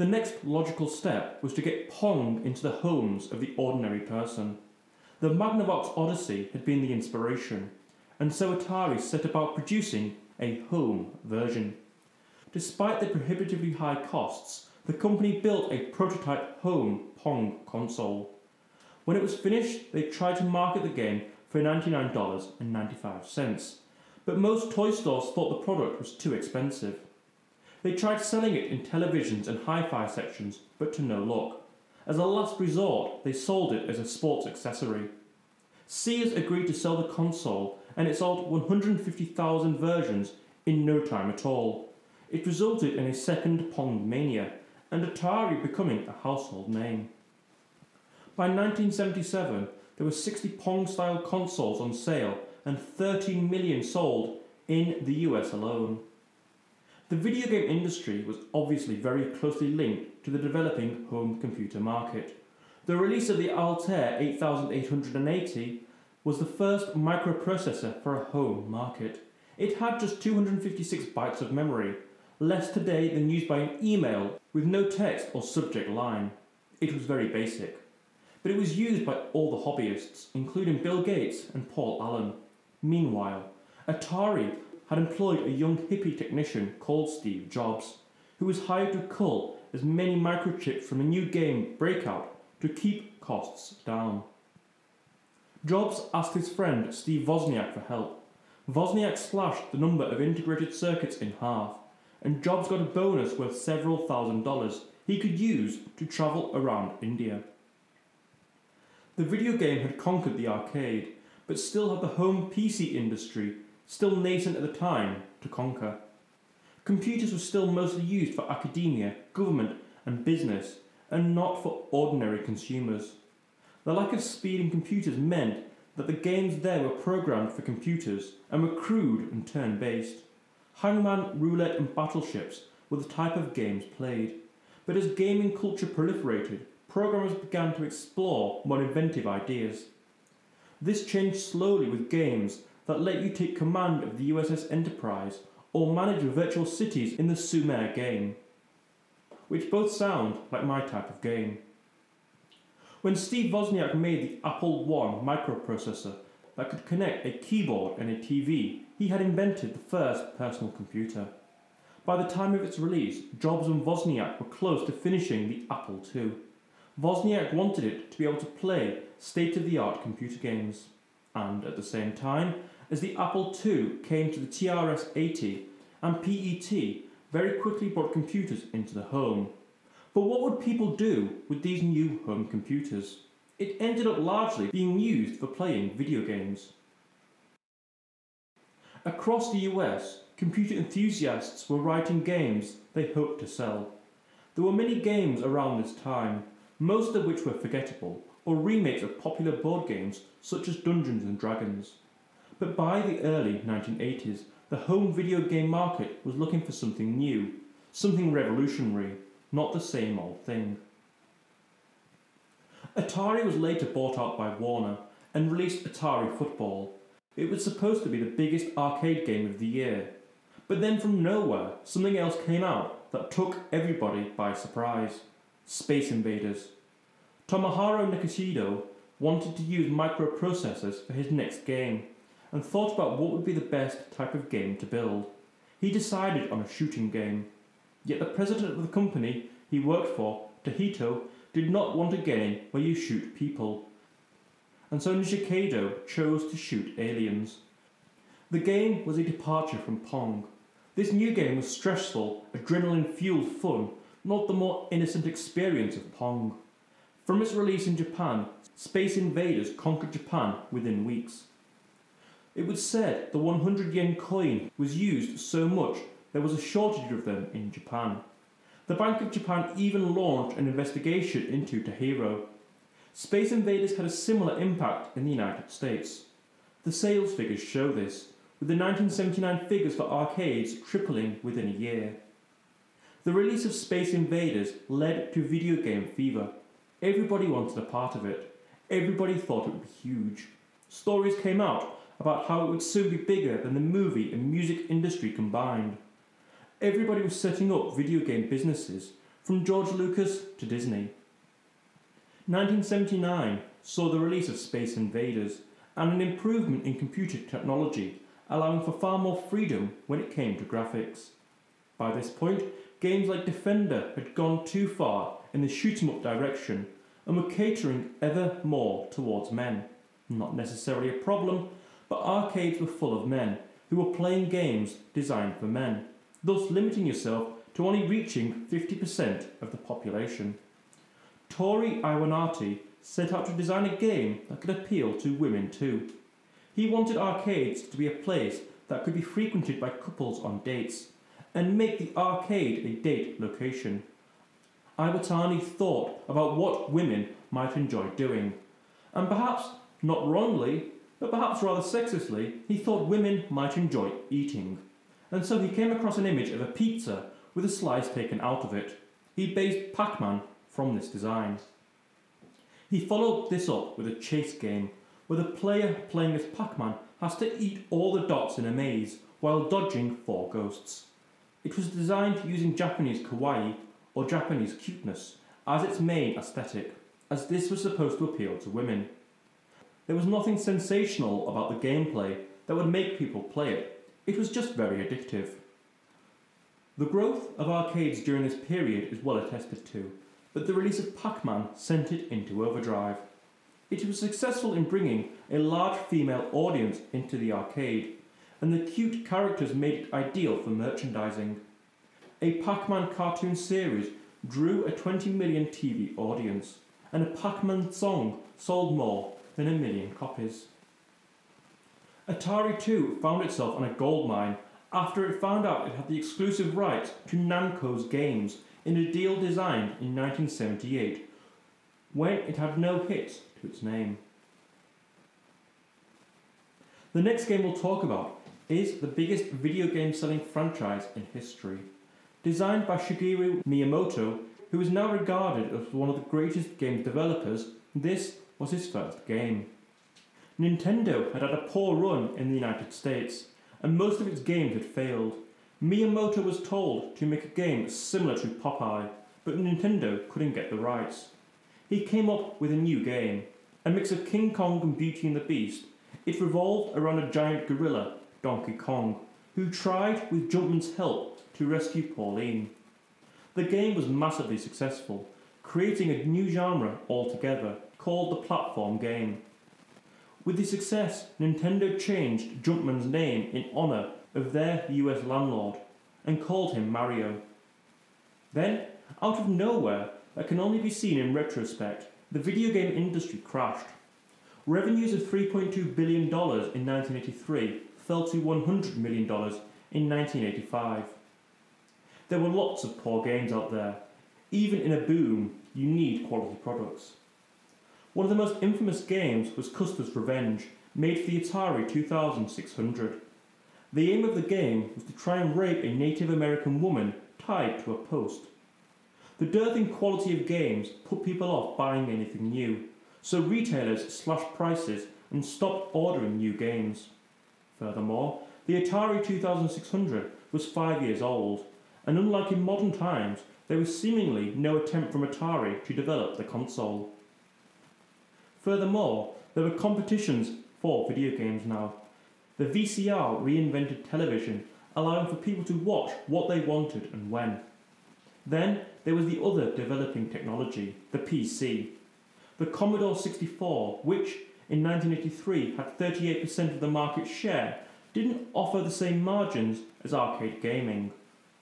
The next logical step was to get Pong into the homes of the ordinary person. The Magnavox Odyssey had been the inspiration, and so Atari set about producing a home version. Despite the prohibitively high costs, the company built a prototype home Pong console. When it was finished, they tried to market the game for $99.95, but most toy stores thought the product was too expensive. They tried selling it in televisions and hi fi sections, but to no luck. As a last resort, they sold it as a sports accessory. Sears agreed to sell the console, and it sold 150,000 versions in no time at all. It resulted in a second Pong mania, and Atari becoming a household name. By 1977, there were 60 Pong style consoles on sale and 13 million sold in the US alone. The video game industry was obviously very closely linked to the developing home computer market. The release of the Altair 8880 was the first microprocessor for a home market. It had just 256 bytes of memory, less today than used by an email with no text or subject line. It was very basic. But it was used by all the hobbyists, including Bill Gates and Paul Allen. Meanwhile, Atari had employed a young hippie technician called Steve Jobs, who was hired to cull as many microchips from a new game Breakout to keep costs down. Jobs asked his friend Steve Wozniak for help. Wozniak slashed the number of integrated circuits in half, and Jobs got a bonus worth several thousand dollars he could use to travel around India. The video game had conquered the arcade, but still had the home PC industry, still nascent at the time, to conquer. Computers were still mostly used for academia, government, and business, and not for ordinary consumers. The lack of speed in computers meant that the games there were programmed for computers and were crude and turn based. Hangman, roulette, and battleships were the type of games played. But as gaming culture proliferated, programmers began to explore more inventive ideas. This changed slowly with games that let you take command of the USS Enterprise or manage virtual cities in the Sumer game, which both sound like my type of game. When Steve Wozniak made the Apple I microprocessor that could connect a keyboard and a TV, he had invented the first personal computer. By the time of its release, Jobs and Wozniak were close to finishing the Apple II. Wozniak wanted it to be able to play state of the art computer games. And at the same time, as the Apple II came to the TRS 80 and PET very quickly brought computers into the home. But what would people do with these new home computers? It ended up largely being used for playing video games. Across the US, computer enthusiasts were writing games they hoped to sell. There were many games around this time, most of which were forgettable, or remakes of popular board games such as Dungeons and Dragons. But by the early 1980s, the home video game market was looking for something new, something revolutionary, not the same old thing. Atari was later bought out by Warner and released Atari Football. It was supposed to be the biggest arcade game of the year. But then from nowhere, something else came out that took everybody by surprise Space Invaders. Tomohiro Nishikado wanted to use microprocessors for his next game and thought about what would be the best type of game to build. He decided on a shooting game. Yet the president of the company he worked for, Taito, did not want a game where you shoot people. And so Nishikado chose to shoot aliens. The game was a departure from Pong. This new game was stressful, adrenaline fueled fun, not the more innocent experience of Pong. From its release in Japan, Space Invaders conquered Japan within weeks. It was said the 100 yen coin was used so much there was a shortage of them in Japan. The Bank of Japan even launched an investigation into Taito. Space Invaders had a similar impact in the United States. The sales figures show this, with the 1979 figures for arcades tripling within a year. The release of Space Invaders led to video game fever. Everybody wanted a part of it. Everybody thought it would be huge. Stories came out about how it would soon be bigger than the movie and music industry combined. Everybody was setting up video game businesses, from George Lucas to Disney. 1979 saw the release of Space Invaders and an improvement in computer technology, allowing for far more freedom when it came to graphics. By this point, games like Defender had gone too far in the shoot 'em up direction and were catering ever more towards men. Not necessarily a problem, but arcades were full of men who were playing games designed for men, thus limiting yourself to only reaching 50% of the population. Toru Iwatani set out to design a game that could appeal to women too. He wanted arcades to be a place that could be frequented by couples on dates, and make the arcade a date location. Iwatani thought about what women might enjoy doing, and perhaps not wrongly but perhaps rather sexistly, he thought women might enjoy eating. And so he came across an image of a pizza with a slice taken out of it. He based Pac Man from this design. He followed this up with a chase game, where the player playing as Pac Man has to eat all the dots in a maze while dodging four ghosts. It was designed using Japanese kawaii, or Japanese cuteness, as its main aesthetic, as this was supposed to appeal to women. There was nothing sensational about the gameplay that would make people play it. It was just very addictive. The growth of arcades during this period is well attested to, but the release of Pac Man sent it into overdrive. It was successful in bringing a large female audience into the arcade, and the cute characters made it ideal for merchandising. A Pac Man cartoon series drew a 20 million TV audience, and a Pac Man song sold more than a million copies. Atari 2 found itself on a gold mine after it found out it had the exclusive rights to Namco's games in a deal designed in 1978 when it had no hits to its name. The next game we'll talk about is the biggest video game selling franchise in history. Designed by Shigeru Miyamoto, who is now regarded as one of the greatest game developers, this was his first game. Nintendo had had a poor run in the United States, and most of its games had failed. Miyamoto was told to make a game similar to Popeye, but Nintendo couldn't get the rights. He came up with a new game, a mix of King Kong and Beauty and the Beast. It revolved around a giant gorilla, Donkey Kong, who tried with Jumpman's help to rescue Pauline. The game was massively successful, creating a new genre altogether called the platform game. With the success, Nintendo changed Jumpman's name in honour of their US landlord and called him Mario. Then, out of nowhere, that can only be seen in retrospect, the video game industry crashed. Revenues of $3.2 billion in 1983 fell to $100 million in 1985. There were lots of poor games out there. Even in a boom, you need quality products. One of the most infamous games was Custer's Revenge, made for the Atari 2600. The aim of the game was to try and rape a Native American woman tied to a post. The dearth in quality of games put people off buying anything new, so retailers slashed prices and stopped ordering new games. Furthermore, the Atari 2600 was five years old, and unlike in modern times, there was seemingly no attempt from Atari to develop the console. Furthermore, there were competitions for video games now. The VCR reinvented television, allowing for people to watch what they wanted and when. Then there was the other developing technology, the PC. The Commodore 64, which in 1983 had 38% of the market share, didn't offer the same margins as arcade gaming.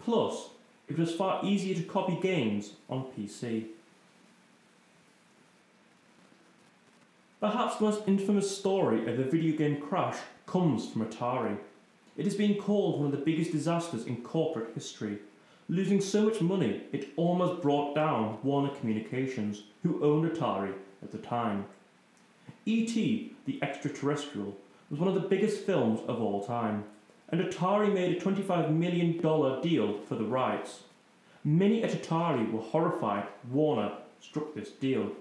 Plus, it was far easier to copy games on PC. Perhaps the most infamous story of the video game crash comes from Atari. It has been called one of the biggest disasters in corporate history, losing so much money it almost brought down Warner Communications, who owned Atari at the time. E.T., the extraterrestrial, was one of the biggest films of all time, and Atari made a $25 million deal for the rights. Many at Atari were horrified Warner struck this deal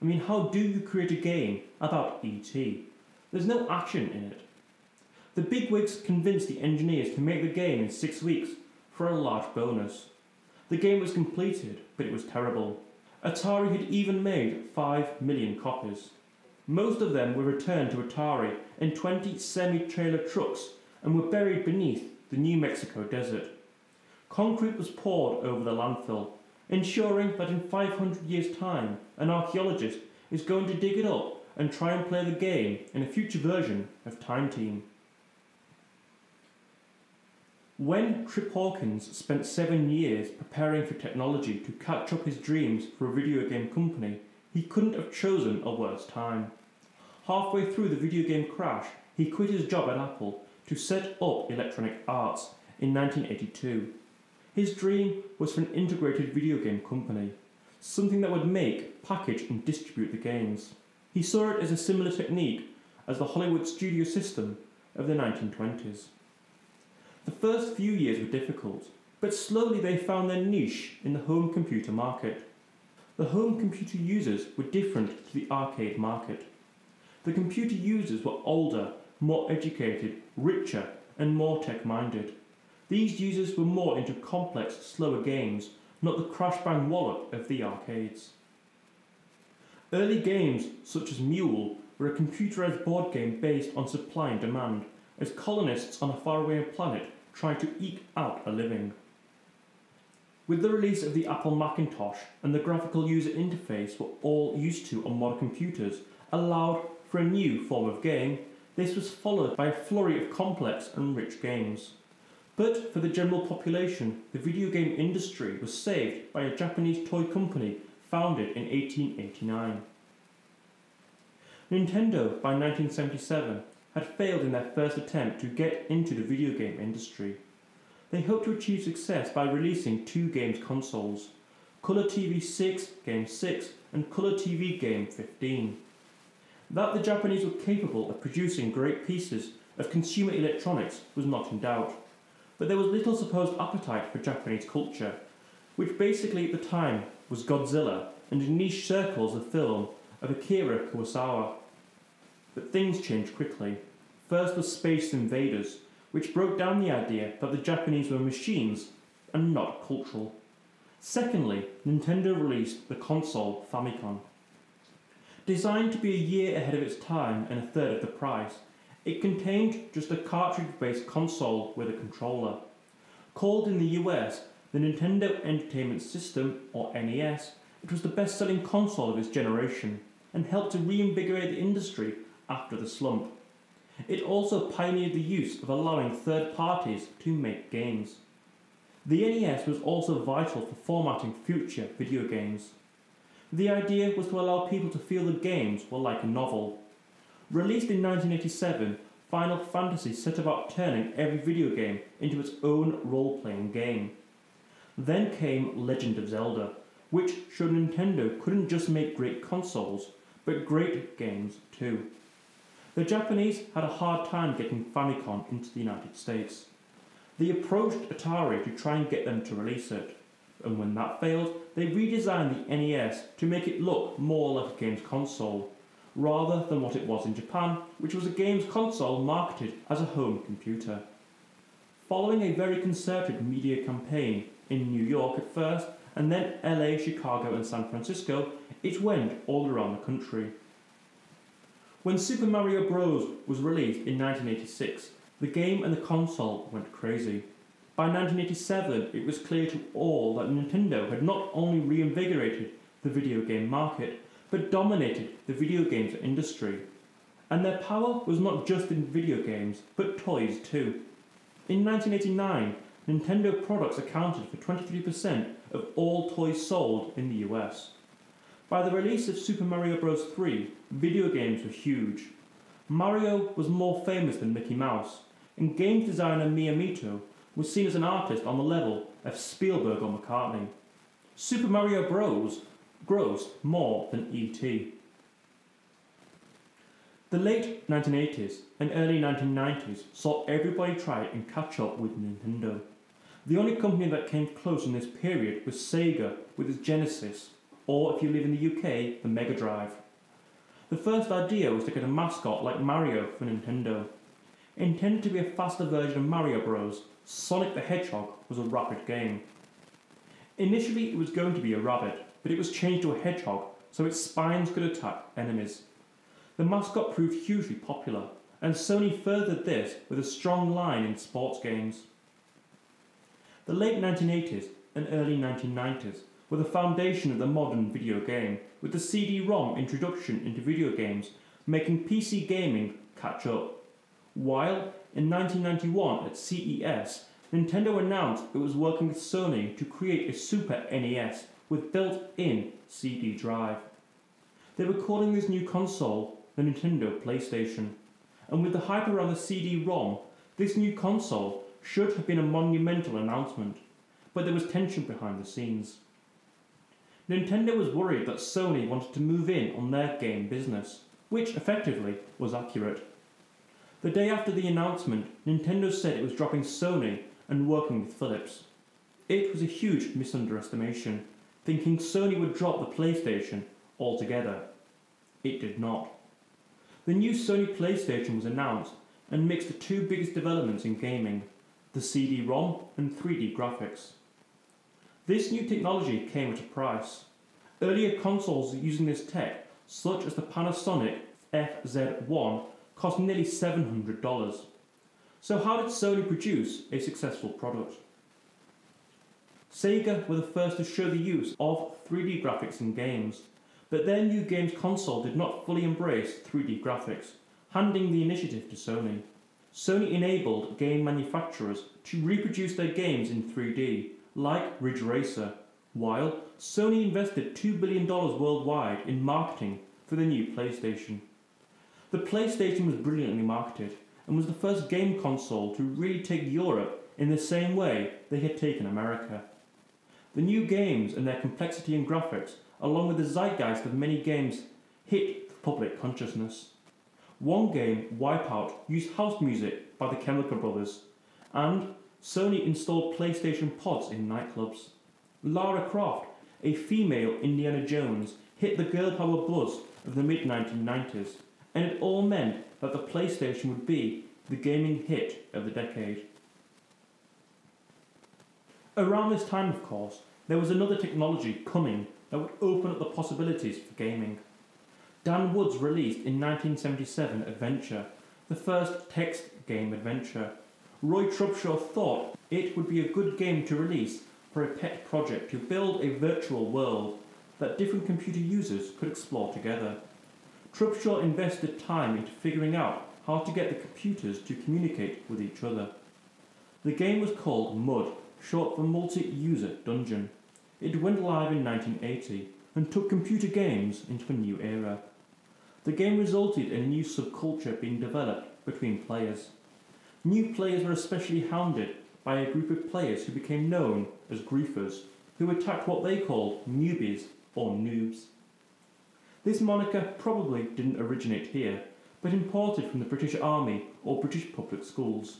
I mean, how do you create a game about E.T.? There's no action in it. The bigwigs convinced the engineers to make the game in six weeks for a large bonus. The game was completed, but it was terrible. Atari had even made 5 million copies. Most of them were returned to Atari in 20 semi trailer trucks and were buried beneath the New Mexico desert. Concrete was poured over the landfill ensuring that in 500 years' time an archaeologist is going to dig it up and try and play the game in a future version of Time Team. When Trip Hawkins spent seven years preparing for technology to catch up his dreams for a video game company, he couldn't have chosen a worse time. Halfway through the video game crash, he quit his job at Apple to set up Electronic Arts in 1982 his dream was for an integrated video game company, something that would make, package, and distribute the games. He saw it as a similar technique as the Hollywood studio system of the 1920s. The first few years were difficult, but slowly they found their niche in the home computer market. The home computer users were different to the arcade market. The computer users were older, more educated, richer, and more tech minded. These users were more into complex, slower games, not the crash bang wallop of the arcades. Early games, such as Mule, were a computerized board game based on supply and demand, as colonists on a faraway planet tried to eke out a living. With the release of the Apple Macintosh and the graphical user interface we're all used to on modern computers allowed for a new form of game, this was followed by a flurry of complex and rich games. But for the general population, the video game industry was saved by a Japanese toy company founded in 1889. Nintendo, by 1977, had failed in their first attempt to get into the video game industry. They hoped to achieve success by releasing two games consoles Color TV 6 Game 6 and Color TV Game 15. That the Japanese were capable of producing great pieces of consumer electronics was not in doubt, but there was little supposed appetite for Japanese culture, which basically at the time was Godzilla and in niche circles of film of Akira Kurosawa. But things changed quickly. First was Space Invaders, which broke down the idea that the Japanese were machines and not cultural. Secondly, Nintendo released the console Famicom. Designed to be a year ahead of its time and a third of the price, it contained just a cartridge based console with a controller. Called in the US the Nintendo Entertainment System, or NES, it was the best selling console of its generation and helped to reinvigorate the industry after the slump. It also pioneered the use of allowing third parties to make games. The NES was also vital for formatting future video games. The idea was to allow people to feel the games were like a novel. Released in 1987, Final Fantasy set about turning every video game into its own role playing game. Then came Legend of Zelda, which showed Nintendo couldn't just make great consoles, but great games too. The Japanese had a hard time getting Famicom into the United States. They approached Atari to try and get them to release it, and when that failed, they redesigned the NES to make it look more like a games console, rather than what it was in Japan, which was a games console marketed as a home computer. Following a very concerted media campaign in New York at first, and then LA, Chicago, and San Francisco, it went all around the country. When Super Mario Bros. was released in 1986, the game and the console went crazy. By 1987, it was clear to all that Nintendo had not only reinvigorated the video game market, but dominated the video games industry. And their power was not just in video games, but toys too. In 1989, Nintendo products accounted for 23% of all toys sold in the US. By the release of Super Mario Bros. 3, video games were huge. Mario was more famous than Mickey Mouse, and games designer Miyamoto was seen as an artist on the level of Spielberg or McCartney. Super Mario Bros. Grossed more than E.T. The late 1980s and early 1990s saw everybody try and catch up with Nintendo. The only company that came close in this period was Sega with its Genesis, or if you live in the UK, the Mega Drive. The first idea was to get a mascot like Mario for Nintendo. Intended to be a faster version of Mario Bros., Sonic the Hedgehog was a rapid game. Initially, it was going to be a rabbit, but it was changed to a hedgehog so its spines could attack enemies. The mascot proved hugely popular, and Sony furthered this with a strong line in sports games. The late 1980s and early 1990s were the foundation of the modern video game, with the CD-ROM introduction into video games making PC gaming catch up. While in 1991 at CES, Nintendo announced it was working with Sony to create a Super NES with built-in CD drive. They were calling this new console the Nintendo PlayStation, and with the hype around the CD-ROM, this new console should have been a monumental announcement, but there was tension behind the scenes. Nintendo was worried that Sony wanted to move in on their game business, which effectively was accurate. The day after the announcement, Nintendo said it was dropping Sony and working with Philips. It was a huge misunderestimation, thinking Sony would drop the PlayStation altogether. It did not. The new Sony PlayStation was announced and mixed the two biggest developments in gaming the CD ROM and 3D graphics. This new technology came at a price. Earlier consoles using this tech, such as the Panasonic FZ1, cost nearly $700. So, how did Sony produce a successful product? Sega were the first to show the use of 3D graphics in games, but their new games console did not fully embrace 3D graphics, handing the initiative to Sony. Sony enabled game manufacturers to reproduce their games in 3D, like Ridge Racer, while Sony invested $2 billion worldwide in marketing for the new PlayStation. The PlayStation was brilliantly marketed and was the first game console to really take Europe in the same way they had taken America. The new games and their complexity and graphics, along with the zeitgeist of many games, hit public consciousness. One game, Wipeout, used house music by the Chemical Brothers, and Sony installed PlayStation pods in nightclubs. Lara Croft, a female Indiana Jones, hit the girl power buzz of the mid 1990s, and it all meant that the PlayStation would be the gaming hit of the decade. Around this time, of course, there was another technology coming that would open up the possibilities for gaming. Don Woods released in 1977 Adventure, the first text game adventure. Roy Trubshaw thought it would be a good game to release for a pet project to build a virtual world that different computer users could explore together. Trubshaw invested time into figuring out how to get the computers to communicate with each other. The game was called MUD, short for Multi User Dungeon. It went live in 1980 and took computer games into a new era. The game resulted in a new subculture being developed between players. New players were especially hounded by a group of players who became known as griefers, who attacked what they called newbies or noobs. This moniker probably didn't originate here, but imported from the British Army or British public schools.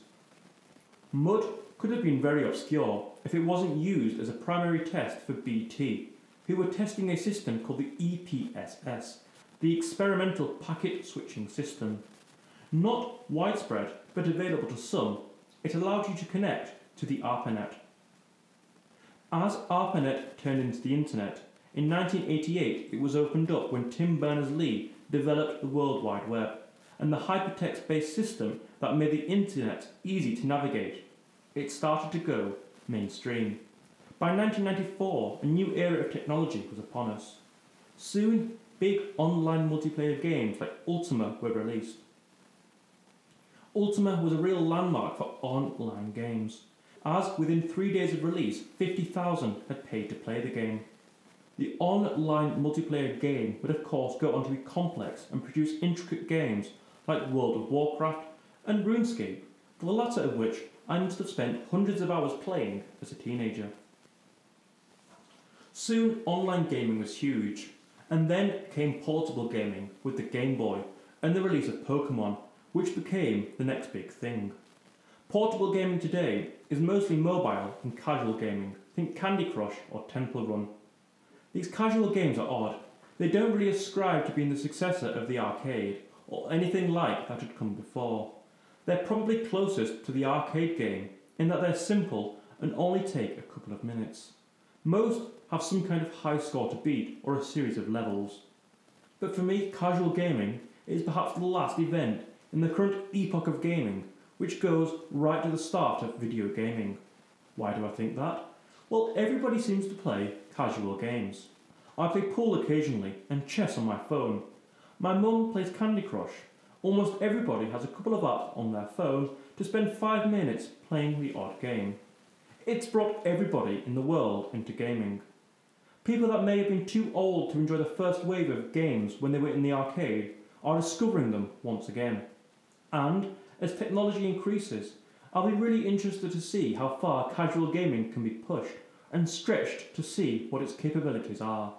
Mud could have been very obscure if it wasn't used as a primary test for BT, who were testing a system called the EPSS, the Experimental Packet Switching System. Not widespread, but available to some, it allowed you to connect to the ARPANET. As ARPANET turned into the Internet, in 1988 it was opened up when Tim Berners-Lee developed the World Wide Web and the hypertext-based system that made the Internet easy to navigate. It started to go mainstream. By 1994, a new era of technology was upon us. Soon, big online multiplayer games like Ultima were released. Ultima was a real landmark for online games, as within three days of release, 50,000 had paid to play the game. The online multiplayer game would, of course, go on to be complex and produce intricate games like World of Warcraft and RuneScape, for the latter of which I must have spent hundreds of hours playing as a teenager. Soon, online gaming was huge, and then came portable gaming with the Game Boy and the release of Pokemon, which became the next big thing. Portable gaming today is mostly mobile and casual gaming. Think Candy Crush or Temple Run. These casual games are odd. They don't really ascribe to being the successor of the arcade or anything like that had come before. They're probably closest to the arcade game in that they're simple and only take a couple of minutes. Most have some kind of high score to beat or a series of levels. But for me, casual gaming is perhaps the last event in the current epoch of gaming, which goes right to the start of video gaming. Why do I think that? Well, everybody seems to play casual games. I play pool occasionally and chess on my phone. My mum plays Candy Crush. Almost everybody has a couple of apps on their phone to spend five minutes playing the odd game. It's brought everybody in the world into gaming. People that may have been too old to enjoy the first wave of games when they were in the arcade are discovering them once again. And as technology increases, I'll be really interested to see how far casual gaming can be pushed and stretched to see what its capabilities are.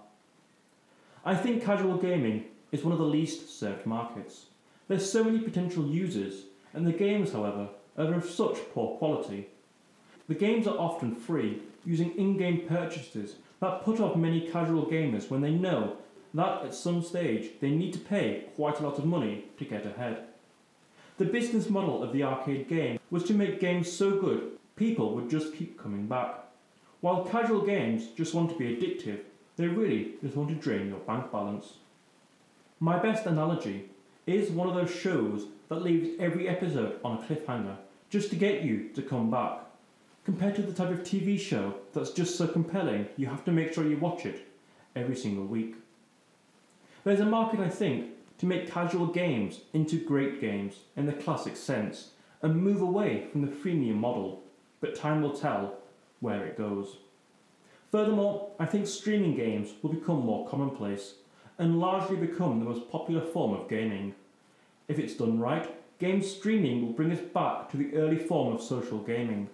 I think casual gaming is one of the least served markets. There's so many potential users, and the games, however, are of such poor quality. The games are often free, using in game purchases that put off many casual gamers when they know that at some stage they need to pay quite a lot of money to get ahead. The business model of the arcade game was to make games so good people would just keep coming back. While casual games just want to be addictive, they really just want to drain your bank balance. My best analogy is one of those shows that leaves every episode on a cliffhanger just to get you to come back. Compared to the type of TV show that's just so compelling, you have to make sure you watch it every single week. There's a market, I think, to make casual games into great games in the classic sense and move away from the freemium model, but time will tell where it goes. Furthermore, I think streaming games will become more commonplace and largely become the most popular form of gaming. If it's done right, game streaming will bring us back to the early form of social gaming.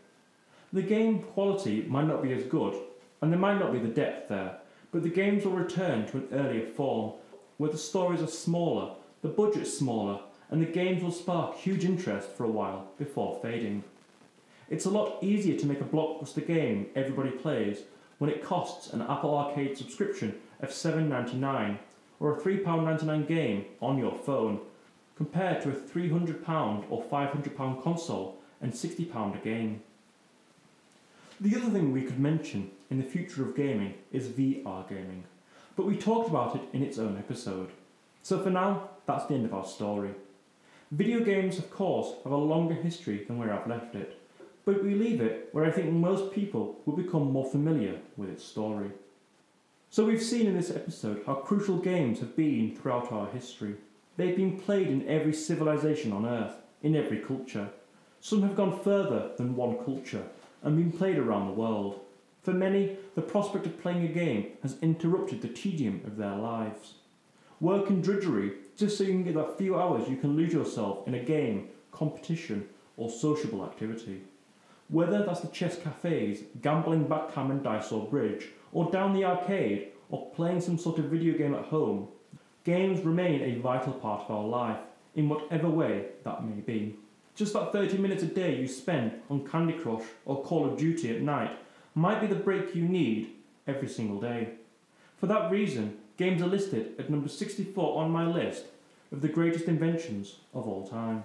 The game quality might not be as good, and there might not be the depth there, but the games will return to an earlier form, where the stories are smaller, the budget's smaller, and the games will spark huge interest for a while before fading. It's a lot easier to make a blockbuster game everybody plays when it costs an Apple Arcade subscription of $7.99 or a £3.99 game on your phone, compared to a £300 or £500 console and £60 a game. The other thing we could mention in the future of gaming is VR gaming, but we talked about it in its own episode. So for now, that's the end of our story. Video games, of course, have a longer history than where I've left it, but we leave it where I think most people will become more familiar with its story. So we've seen in this episode how crucial games have been throughout our history. They've been played in every civilization on Earth, in every culture. Some have gone further than one culture and been played around the world. For many, the prospect of playing a game has interrupted the tedium of their lives. Work and drudgery, just so you can get that few hours you can lose yourself in a game, competition, or sociable activity. Whether that's the chess cafes, gambling backgammon dice or bridge, or down the arcade, or playing some sort of video game at home, games remain a vital part of our life, in whatever way that may be. Just that 30 minutes a day you spend on Candy Crush or Call of Duty at night might be the break you need every single day. For that reason, games are listed at number 64 on my list of the greatest inventions of all time.